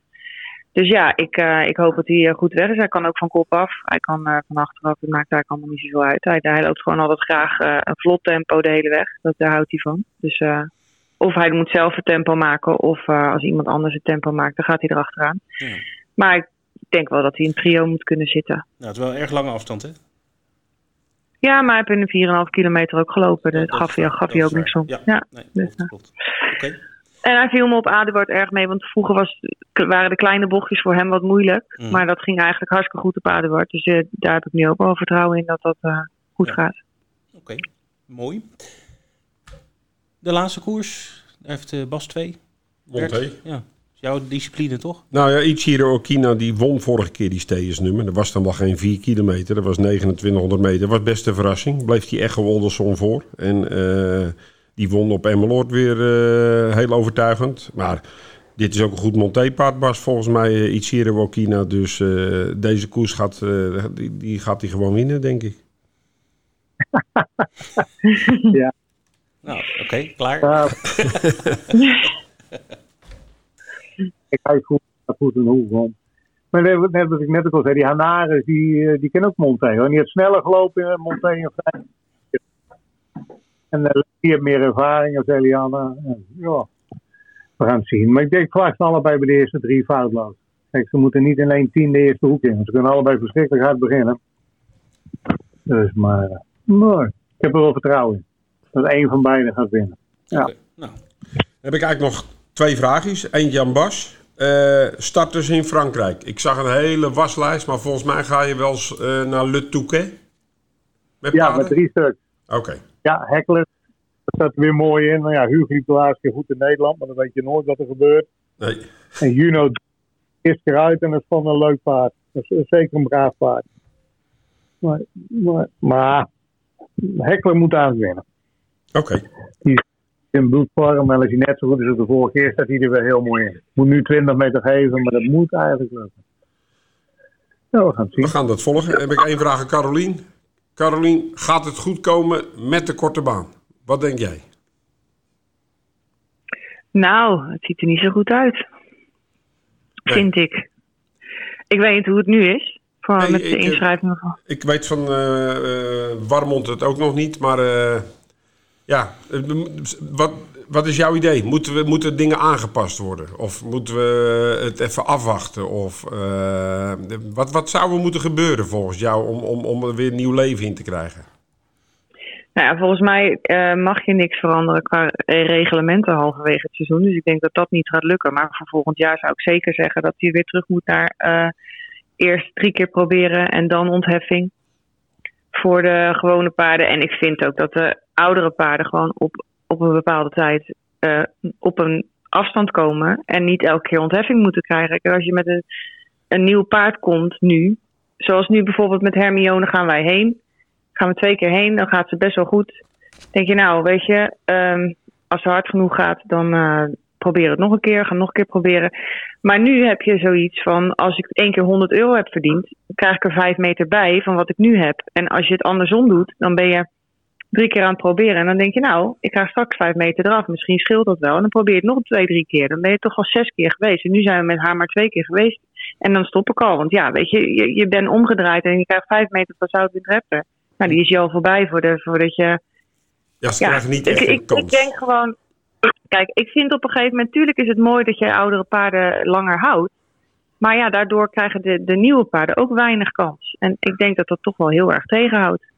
Dus ja, ik, uh, ik hoop dat hij eh, goed weg is. Hij kan ook van kop af. Hij kan uh, van achteraf. Het maakt daar allemaal niet zoveel uit. Hij, hij loopt gewoon altijd graag een vlot tempo de hele weg. Dat, daar houdt hij van. Dus of hij moet zelf het tempo maken. Of als iemand anders het tempo maakt, dan gaat hij erachteraan. Ja. Maar ik denk wel dat hij in trio moet kunnen zitten. Nou, het is wel een erg lange afstand, hè? Ja, maar hij heeft in een 4,5 kilometer ook gelopen. Dat, gaf, hij, gaf ook niks om. Ja, ja. Nee, dus, klopt. Oké. En hij viel me op Aduard erg mee, want vroeger was, waren de kleine bochtjes voor hem wat moeilijk. Mm. Maar dat ging eigenlijk hartstikke goed op Aduard. Dus uh, daar heb ik nu ook wel vertrouwen in dat dat uh, goed ja. gaat. Oké, okay. mooi. De laatste koers, daar heeft uh, Bas 2. Monté. Ja, jouw discipline toch? Nou ja, Ichiro Okina die won vorige keer die steersnummer. Dat was dan wel geen 4 kilometer, dat was 2900 meter. Dat was best een verrassing. Bleef hij echt Wolderson voor. En... Die won op Emmeloord weer uh, heel overtuigend. Maar dit is ook een goed montepaard, Bas. Volgens mij uh, Ichiro Wokina. Dus uh, deze koers gaat, die, die, gaat hij gewoon winnen, denk ik. ja. Nou, oké, okay, klaar. ik ga goed, goed een hoek Maar net wat ik net ook al zei, die Hanares, die, die kennen ook Monté. Hoor. Die heeft sneller gelopen in Monté en en uh, die heeft meer ervaring als Eliana. ja, we gaan het zien. Maar ik denk vast allebei bij de eerste drie foutloos. Kijk, ze moeten niet in één tien de eerste hoek in. Ze kunnen allebei verschrikkelijk hard beginnen. Dus, maar, uh, maar ik heb er wel vertrouwen in. Dat één van beiden gaat winnen. Ja. Okay. Nou, heb ik eigenlijk nog twee vraagjes. Eentje aan Bas. Uh, starters in Frankrijk. Ik zag een hele waslijst, maar volgens mij ga je wel eens uh, naar Le Touquet. Met ja, met drie stuks. Oké ja, Heckler staat er weer mooi in. Nou ja, Hugo liep de laatste keer goed in Nederland, maar dan weet je nooit wat er gebeurt. Nee. En Juno is eruit en dat is gewoon een leuk paard. Dat is zeker een braaf paard. Maar, maar, maar Heckler moet aanwinnen. Oké. Okay. Die is in bloedvorm en als hij net zo goed is als de vorige keer, staat hij er weer heel mooi in. Moet nu 20 meter geven, maar dat moet eigenlijk lukken. Ja, we gaan het zien. We gaan dat volgen. Heb ik één vraag aan Carolien. Carolien, gaat het goed komen met de korte baan? Wat denk jij? Nou, het ziet er niet zo goed uit. Vind ik. Ik weet niet hoe het nu is. Voor met de eh, inschrijving. Ik weet van uh, uh, Warmond het ook nog niet. Maar uh, ja, wat, wat is jouw idee? Moeten, we, moeten dingen aangepast worden? Of moeten we het even afwachten? Of, uh, wat, wat zou er moeten gebeuren volgens jou om, om, om er weer nieuw leven in te krijgen? Nou ja, volgens mij uh, mag je niks veranderen qua reglementen halverwege het seizoen. Dus ik denk dat dat niet gaat lukken. Maar voor volgend jaar zou ik zeker zeggen dat je weer terug moet naar uh, eerst drie keer proberen en dan ontheffing voor de gewone paarden. En ik vind ook dat de oudere paarden gewoon op op een bepaalde tijd uh, op een afstand komen en niet elke keer ontheffing moeten krijgen. Als je met een, een nieuw paard komt nu, zoals nu bijvoorbeeld met Hermione gaan wij heen, gaan we twee keer heen, dan gaat ze best wel goed. Denk je nou, weet je, um, als ze hard genoeg gaat, dan uh, probeer het nog een keer, ga nog een keer proberen. Maar nu heb je zoiets van, als ik één keer 100 euro heb verdiend, dan krijg ik er vijf meter bij van wat ik nu heb. En als je het andersom doet, dan ben je drie keer aan het proberen. En dan denk je, nou, ik ga straks vijf meter eraf. Misschien scheelt dat wel. En dan probeer je het nog twee, drie keer. Dan ben je toch al zes keer geweest. En nu zijn we met haar maar twee keer geweest. En dan stop ik al. Want ja, weet je, je, je bent omgedraaid en je krijgt vijf meter van Zoutwind Raptor. Nou, die is je al voorbij voor de, voordat je... Ja, ze krijgen niet echt ik, ik, denk gewoon... Kijk, ik vind op een gegeven moment... Natuurlijk is het mooi dat je oudere paarden langer houdt. Maar ja, daardoor krijgen de, de nieuwe paarden ook weinig kans. En ik denk dat dat toch wel heel erg tegenhoudt.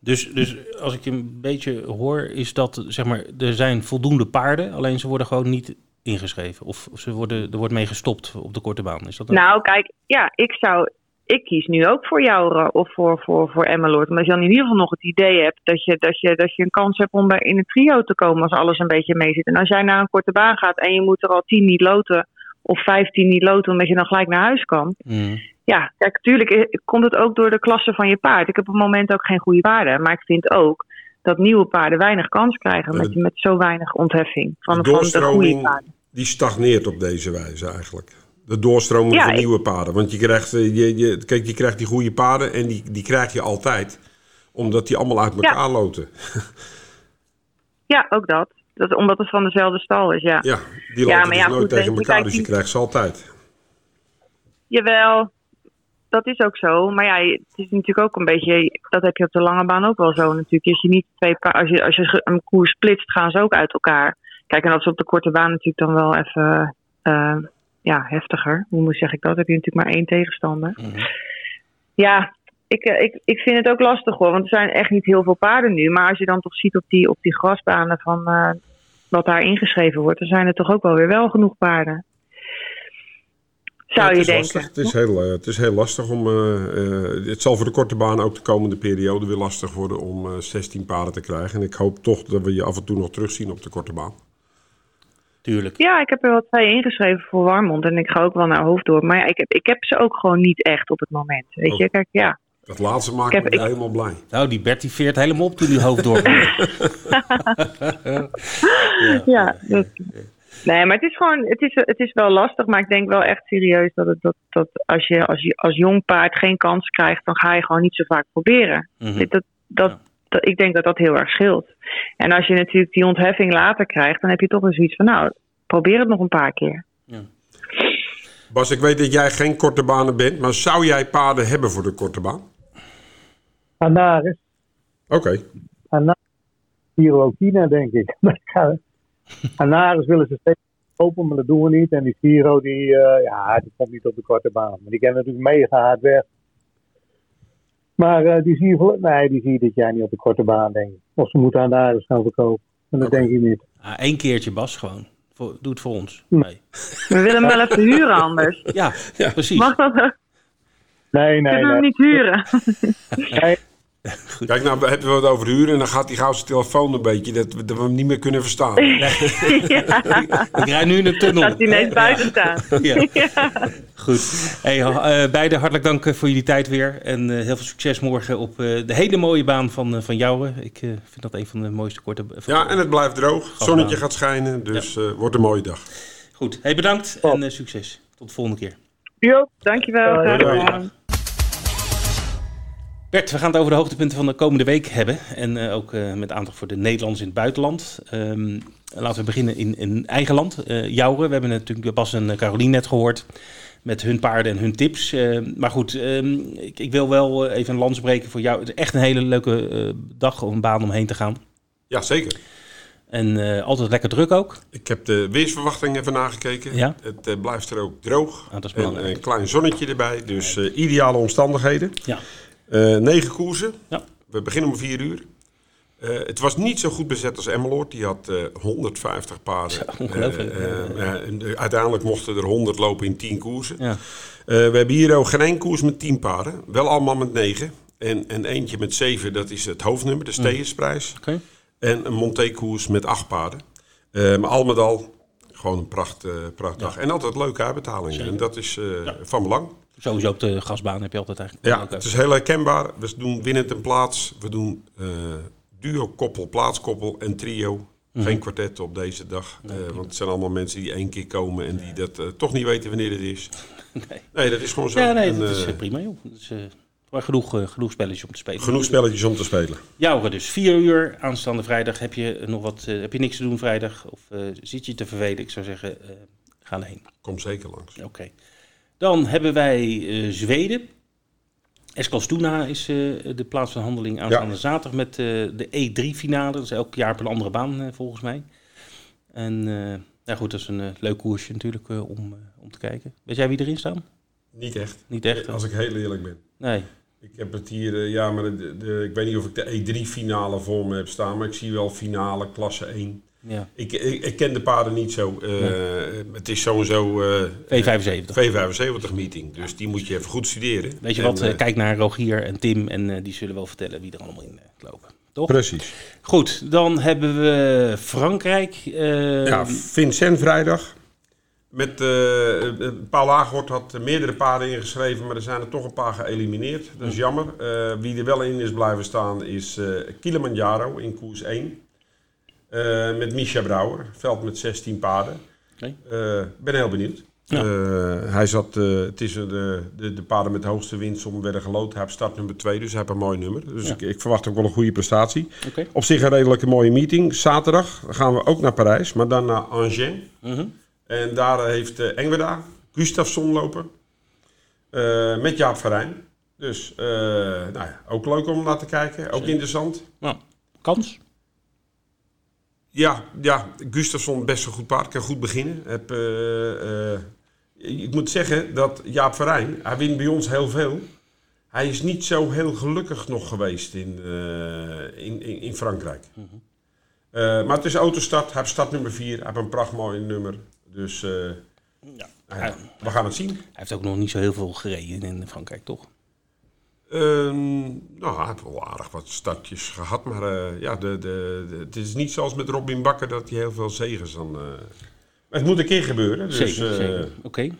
Dus, dus als ik je een beetje hoor, is dat zeg maar, er zijn voldoende paarden, alleen ze worden gewoon niet ingeschreven. Of, of ze worden, er wordt mee gestopt op de korte baan. Is dat nou, kijk, ja, ik zou. Ik kies nu ook voor jou of voor, voor, voor Emmeloord. Omdat je dan in ieder geval nog het idee hebt dat je, dat je, dat je een kans hebt om bij in het trio te komen als alles een beetje mee zit. En als jij naar een korte baan gaat en je moet er al tien niet loten of vijftien niet loten omdat je dan gelijk naar huis kan. Mm ja, kijk, natuurlijk eh, komt het ook door de klasse van je paard. Ik heb op het moment ook geen goede paarden. Maar ik vind ook dat nieuwe paarden weinig kans krijgen met, met zo weinig ontheffing van, de van de goede paarden. Die stagneert op deze wijze eigenlijk. De doorstroming ja, van nieuwe paarden. Want je krijgt, eh, je, je, kijk, je krijgt die goede paarden en die, die krijg je altijd. Omdat die allemaal uit elkaar ja. loten. ja, ook dat. dat. Omdat het van dezelfde stal is, ja. Ja, die loten ja, dus ja, nooit goed, tegen elkaar, dus je krijgt ze altijd. Jawel, dat is ook zo. Maar ja, het is natuurlijk ook een beetje. Dat heb je op de lange baan ook wel zo natuurlijk. Als je niet twee als je, als je een koers splitst, gaan ze ook uit elkaar. Kijk, en dat is op de korte baan natuurlijk dan wel even uh, ja, heftiger. Hoe zeg ik dat? Heb je natuurlijk maar één tegenstander. Mm-hmm. Ja, ik, ik, ik vind het ook lastig hoor. Want er zijn echt niet heel veel paarden nu. Maar als je dan toch ziet op die, op die grasbanen van uh, wat daar ingeschreven wordt, dan zijn er toch ook wel weer wel genoeg paarden. Zou je denken. Het is, heel, uh, het is heel lastig om. Uh, het zal voor de korte baan ook de komende periode weer lastig worden om 16 paarden te krijgen. En ik hoop toch dat we je af en toe nog terugzien op de korte baan. Tuurlijk. Ja, ik heb er wel twee ingeschreven voor Warmond en ik ga ook wel naar Hoofddorp. Maar ja, ik, heb, ik heb ze ook gewoon niet echt op het moment. Weet je, oh. kijk, ja. Dat laatste maakt me ik... helemaal blij. Nou, die Bertie veert helemaal op toen die Hoofddorp ja, ja dat, Nee, maar het is gewoon, het is, het is wel lastig, maar ik denk wel echt serieus dat, het, dat, dat als je als, je als jong paard geen kans krijgt, dan ga je gewoon niet zo vaak proberen. Mhm. dat, dat, dat, ik denk dat dat heel erg scheelt. En als je natuurlijk die ontheffing later krijgt, dan heb je toch eens zoiets van, nou, probeer het nog een paar keer. Ja. Bas, ik weet dat jij geen korte banen bent, maar zou jij paarden hebben voor de korte baan? Anaris. Oké. Okay. Anaris, denk ik. Anaris willen ze steeds kopen, maar dat doen we niet. En die Giro, die, uh, ja, die komt niet op de korte baan. Maar die kennen natuurlijk mega hard weg. Maar uh, die, zie je, nee, die zie je dit jaar niet op de korte baan, denk ik. Of ze moeten Anaris gaan verkopen. En dat denk ik niet. Ah, Eén keertje, Bas, gewoon. Voor, doe het voor ons. Nee. We willen hem wel even huren anders. Ja, ja precies. Mag dat? Nee, nee. Kunnen we hem niet huren? nee, Kijk, nou hebben we het over huren en dan gaat die gauw zijn telefoon een beetje, dat, dat we hem niet meer kunnen verstaan. Ik rijd nu in de tunnel. Dat hij ineens buiten staan. ja. Goed. Hey, uh, beiden hartelijk dank eh, voor jullie tijd weer. En uh, heel veel succes morgen op uh, de hele mooie baan van, van Jouwen. Ik vind dat een van de mooiste korte... ja, en het blijft droog. Het zonnetje gaat schijnen, dus ja. wordt een mooie dag. Goed. Hey, bedankt en succes. Tot de volgende keer. Jo, dankjewel. Hoi, Bert, we gaan het over de hoogtepunten van de komende week hebben. En uh, ook uh, met aandacht voor de Nederlanders in het buitenland. Um, laten we beginnen in, in eigen land. Uh, Jouren, we hebben natuurlijk Bas en Carolien net gehoord. Met hun paarden en hun tips. maar goed, um, ik, ik, wil wel even een lans breken voor jou. Het is echt een hele leuke dag of een baan omheen te gaan. Ja, zeker. En altijd lekker druk ook. Ik heb de weersverwachting even nagekeken. Ja? Het blijft er ook droog. Ah, dat is en een klein zonnetje erbij. Dus ideale omstandigheden. Ja. Uh, negen koersen. Ja. We beginnen om vier uur. Uh, het was niet zo goed bezet als Emmeloord. Die had uh, 150 paarden. ongelooflijk. en uiteindelijk mochten er 100 lopen in 10 koersen. Ja. we hebben hier ook geen één koers met 10 paarden. Wel allemaal met 9. En, en eentje met 7, dat is het hoofdnummer, de Stegensprijs. Okay. En een Monté-koers met 8 paarden. maar al met al gewoon een pracht, prachtdag. Ja. En altijd leuke uitbetalingen. En dat is ja. van belang. Sowieso op de gasbaan heb je altijd eigenlijk. Ja, het is heel herkenbaar. We doen winnend een plaats. We doen uh, duo, koppel, plaatskoppel en trio. Mm. Geen kwartet op deze dag. Nee, uh, want het zijn allemaal mensen die één keer komen en die dat uh, toch niet weten wanneer het is. nee. nee, dat is gewoon zo. Ja, nee, en, dat is prima joh. Dat is, maar genoeg, genoeg spelletjes om te spelen. Genoeg spelletjes om te spelen. Jouw dus vier uur aanstaande vrijdag. Heb je nog wat? heb je niks te doen vrijdag? Of zit je te vervelen? Ik zou zeggen, ga erheen. Kom zeker langs. Oké. Okay. Dan hebben wij uh, Zweden. Eskilstuna is uh, de plaats van handeling aanstaande ja. zaterdag met uh, de E3-finale. Dat is elk jaar op een andere baan volgens mij. En ja, goed, dat is een leuk koersje natuurlijk om, om te kijken. Weet jij wie erin staan? Niet echt. Niet echt. Als ik heel eerlijk ben. Nee. Ik heb het hier, ja, maar de, de, ik weet niet of ik de E3-finale voor me heb staan, maar ik zie wel finale klasse 1. Ja. Ik, ik, ik, ken de paarden niet zo. Uh, nee. Het is sowieso uh, V75. V75 meeting. Dus die moet je even goed studeren. Weet je en, wat? Uh, kijk naar Rogier en Tim en die zullen wel vertellen wie er allemaal in lopen. Toch? Precies. Goed, dan hebben we Frankrijk. ja, Vincent vrijdag. Met, uh, Paul Agort had meerdere paarden ingeschreven, maar er zijn er toch een paar geëlimineerd. Dat is jammer. Uh, wie er wel in is blijven staan is uh, Kilimanjaro in koers 1. Met Misha Brouwer, veld met 16 paarden. Ik ben heel benieuwd. Ja. hij zat, het is de, de, de paarden met de hoogste winst werden gelood. Hij heeft start nummer 2, dus hij heeft een mooi nummer. Dus ik, ik, verwacht ook wel een goede prestatie. Okay. Op zich een redelijke mooie meeting. Zaterdag gaan we ook naar Parijs, maar dan naar Angers. -hmm. En daar heeft Engweda, Gustafsson lopen. Met Jaap Verijn. Dus nou ja, ook leuk om naar te kijken. Ook interessant. Nou, kans? Ja, ja Gustafsson best een goed paard. Kan goed beginnen. Heb, ik moet zeggen dat Jaap Verijn, hij wint bij ons heel veel. Hij is niet zo heel gelukkig nog geweest in, in, in, in, Frankrijk. Mm -hmm. maar het is autostart. Hij heeft start nummer 4. Hij heeft een prachtmooi nummer. Dus uh, ja. hij, we gaan het zien. Hij heeft ook nog niet zo heel veel gereden in Frankrijk, toch? Um, nou, hij heeft wel aardig wat startjes gehad. Maar uh, ja, de, de, de, het is niet zoals met Robin Bakker dat hij heel veel zegens dan... Uh, het moet een keer gebeuren. Dus, zeker, zeker. Oké. Okay.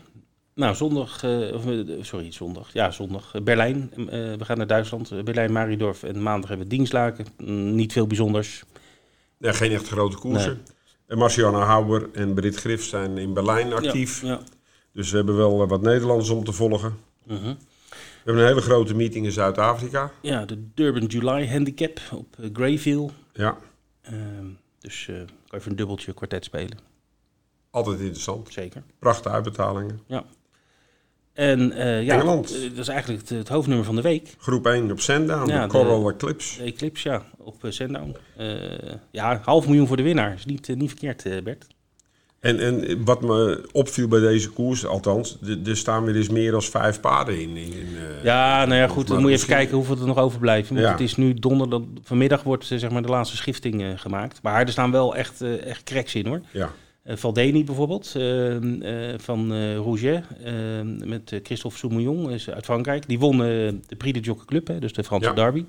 Nou, zondag, of, sorry, zondag. Ja, zondag. Berlijn. we gaan naar Duitsland. Berlijn, Maridorf. En maandag hebben we Dienstlaken. Mm, niet veel bijzonders. Ja, geen echt grote koersen. Nee. En Marciana Hauber en Brit Grif zijn in Berlijn actief. Ja, ja. Dus we hebben wel wat Nederlanders om te volgen. Uh -huh. We hebben een hele grote meeting in Zuid-Afrika. Ja, de Durban July Handicap op uh, Greyville. Ja. Uh, dus uh, kan je even een dubbeltje kwartet spelen. Altijd interessant. Zeker. Prachtige uitbetalingen. Ja. En uh, ja, Engeland. dat is eigenlijk het, het, hoofdnummer van de week. Groep 1 op Sandown, Ja, de Coral de- Eclipse. Eclipse, ja, op uh, Sandown. Eh, ja, half miljoen voor de winnaar. Is niet, eh, niet verkeerd, eh, Bert. En, en wat me opviel bij deze koers, althans, er- staan weer eens meer dan vijf paarden in. in eh, Ja, nou ja, goed. Dan moet je even kijken hoeveel er nog overblijven. Want Ja. het is nu donderdag. Vanmiddag wordt eh, zeg maar de laatste schifting eh, gemaakt. Maar er staan wel echt, echt cracks in hoor. Ja, Valdeni bijvoorbeeld, eh, eh, van Rouget, eh, met Christophe Soumillon is uit Frankrijk. Die won de Prix de Jockey Club, hè, dus de Franse Ja. derby.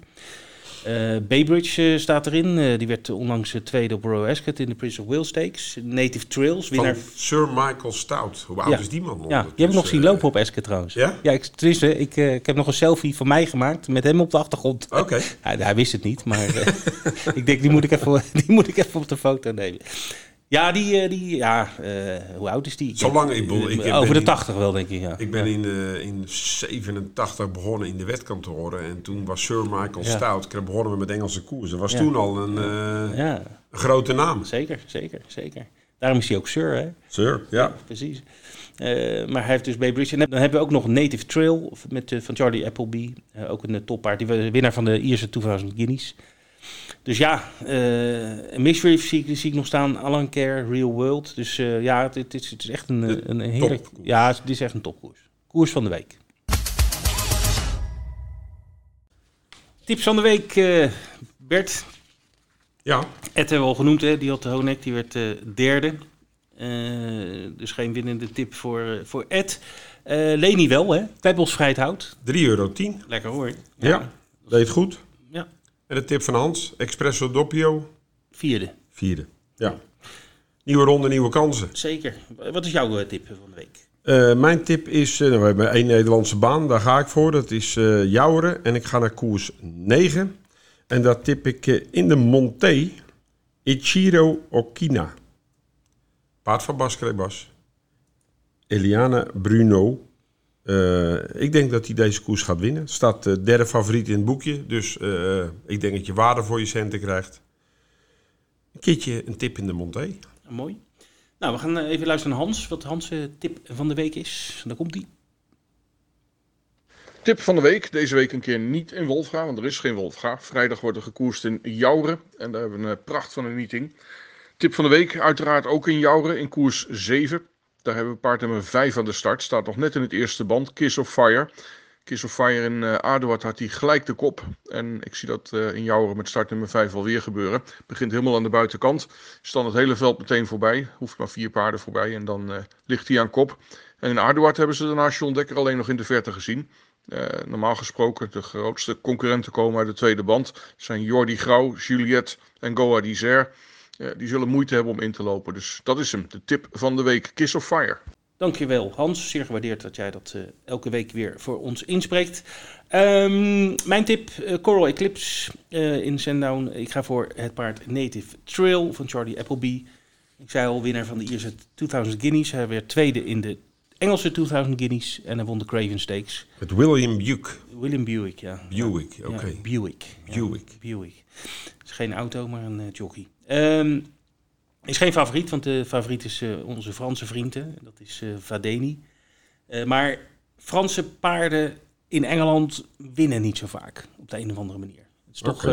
Eh Baybridge eh, staat erin. Eh, die werd onlangs tweede op Royal Ascot in de Prince of Wales Stakes. Native Trails, winnaar. van Sir Michael Stout. Hoe oud Ja. is die man? Ja, die heb ik ondertussen? nog zien lopen op Ascot trouwens. Ja? Ja, ik, tenminste, ik, ik heb nog een selfie van mij gemaakt met hem op de achtergrond. Oké. Hij, hij wist het niet, maar ik denk, die moet ik, even, die moet ik even op de foto nemen. Ja, die, eh, die ja, eh, hoe oud is die? Zo lang, ik bedoel, ik Over de in- 80 wel, denk ik, ja. Ik ben in, eh, in 87 begonnen in de wetkantoren. En toen was Sir Michael Ja. Stout. Ik begonnen we met Engelse koers. Dat was Ja. toen al een Ja, een grote naam. zeker, zeker, zeker. Daarom is hij ook Sir, hè? Sir, ja. Precies. Maar hij heeft dus Bay Bridge. En dan hebben we ook nog Native Trail met, van Charlie Appleby. Eh, ook een toppaard. Die was winnaar van de Ierse 2000 Guineas. Dus ja, uh, Mishreef zie, ik- zie ik nog staan. Alan Care, Real World. Dus eh, ja, het, het, is, het is echt een, De een, heerlijk... topkoers. Ja, het is echt een topkoers. Koers van de week. Tips van de week, eh, Bert. Ja, Ed hebben we al genoemd, hè? die had de Honek, die werd eh, derde. Eh, dus geen winnende tip voor, eh, voor Ed. Eh Leni wel, hè? Pebbles Vrijthout. 3,10 euro. Lekker hoor. Ja. Deed goed. En de tip van Hans. Espresso Doppio. Vierde. Vierde. Ja. Nieuwe ronde, nieuwe kansen. Zeker. Wat is jouw eh, tip van de week? Eh, mijn tip is, eh, nou, we hebben één Nederlandse baan, daar ga ik voor. Dat is eh Jouweren en ik ga naar koers 9. En dat tip ik in de Monté, Ichiro Okina. Paard van Bas Krebas. Eliana Bruno. Eh, ik denk dat hij deze koers gaat winnen. Staat eh, derde favoriet in het boekje. Dus eh, ik denk dat je waarde voor je centen krijgt. Een keertje een tip in de Monté. Ah, mooi. Nou, we gaan even luisteren naar Hans. Wat Hans' tip van de week is. Daar komt hij. Tip van de week. Deze week een keer niet in Wolfga, want er is geen Wolfga. Vrijdag wordt er gekoerst in Jouren. En daar hebben we een pracht van een meeting. Tip van de week uiteraard ook in Jouren in koers 7. Daar hebben we paard nummer 5 aan de start. Staat nog net in het eerste band. Kiss of Fire. Kiss of Fire in uh, Aardewaard had hij gelijk de kop. En ik zie dat uh, in Jouren met start nummer 5 alweer gebeuren. Begint helemaal aan de buitenkant. Is het hele veld meteen voorbij. Hoeft maar vier paarden voorbij en dan uh, ligt hij aan kop. En in Aardewaard hebben ze daarna John Dekker alleen nog in de verte gezien. Normaal gesproken de grootste concurrenten komen uit de tweede band. Dat zijn Jordi Grauw, Juliette en Goa Dizer. Ja, die zullen moeite hebben om in te lopen. Dus dat is hem, de tip van de week. Kiss of Fire. Dankjewel Hans, zeer gewaardeerd dat jij dat uh, elke week weer voor ons inspreekt. Um, mijn tip, uh, Coral Eclipse uh, in Sandown. Ik ga voor het paard Native Trail van Charlie Appleby. Ik zei al, winnaar van de Ierse 2000 Guineas. Hij werd tweede in de Engelse 2000 Guineas en hij won de Craven Stakes. Met William Buick. William Buick, ja. Buick, oké. Okay. Ja, Buick. Buick. Ja, Buick. Het is geen auto, maar een uh, jockey. Um, is geen favoriet, want de favoriet is uh, onze Franse vrienden. Dat is uh, Vadeni. Uh, maar Franse paarden in Engeland winnen niet zo vaak. Op de een of andere manier. Het is toch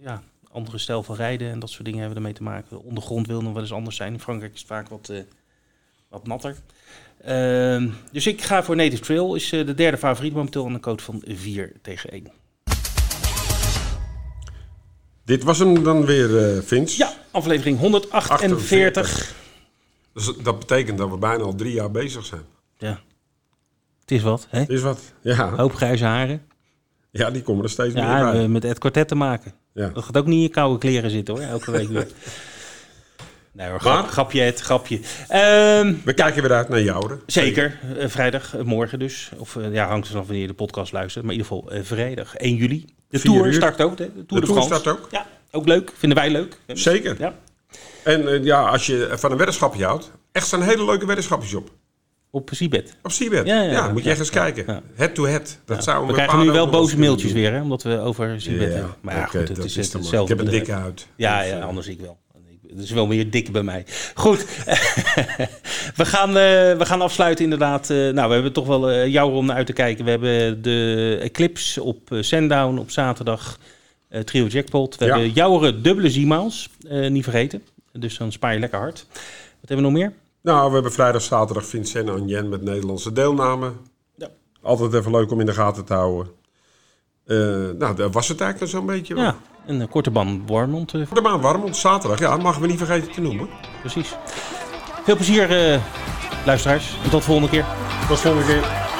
ja, andere stijl van rijden en dat soort dingen hebben ermee te maken. Ondergrond wil nog wel eens anders zijn. In Frankrijk is het vaak wat, wat natter. Ehm, dus ik ga voor Native Trail. Is de derde favoriet momenteel aan een code van 4 tegen 1. Dit was hem dan weer, uh, Vince? Ja, aflevering 148. 48. Dus dat betekent dat we bijna al drie jaar bezig zijn. Ja. Het is wat, hè? Het is wat, ja. Een hoop grijze haren. Ja, die komen er steeds ja, meer bij. Ja, met Ed Quartet te maken. Ja. Dat gaat ook niet in je koude kleren zitten, hoor. Elke week weer. Nee hoor, grap, grapje het, grapje. Um, we kijken weer uit naar jou. Zeker, uh, vrijdag, uh, morgen dus. Of uh, ja, hangt er vanaf wanneer je de podcast luistert. Maar in ieder geval vrijdag, 1 juli. De Tour uur. start ook, hè? De Tour de, de, Tour start ook. Ja, ook leuk. Vinden wij leuk. Zeker. Ja. En ja, als je van een weddenschapje houdt, echt zijn hele leuke weddenschapjes op. Op Seabed. Op Seabed. Ja, ja, ja, moet je echt eens kijken. Head to head. Dat zou we krijgen nu wel boze mailtjes weer, hè, omdat we over Seabed hebben. Maar ja, goed, het is, is hetzelfde. Ik heb een dikke huid. Ja, ja, anders ik wel. Het is wel meer dik bij mij. Goed, we, gaan, uh, we gaan afsluiten inderdaad. Uh, nou, we hebben toch wel uh, jou om naar uit te kijken. We hebben de Eclipse op Sandown op zaterdag. trio Jackpot. We ja. hebben Jouweren dubbele Z-miles. niet vergeten. Dus dan spaar je lekker hard. Wat hebben we nog meer? Nou, we hebben vrijdag, zaterdag Vincent en Jen met Nederlandse deelname. Ja. Altijd even leuk om in de gaten te houden. Nou, dat was het eigenlijk zo'n beetje. Ja. Een uh, korte baan Warmond. Uh, korte baan Warmond, zaterdag. Ja, dat mogen we niet vergeten te noemen. Precies. Veel plezier, uh, luisteraars. En tot de volgende keer. Tot de volgende keer.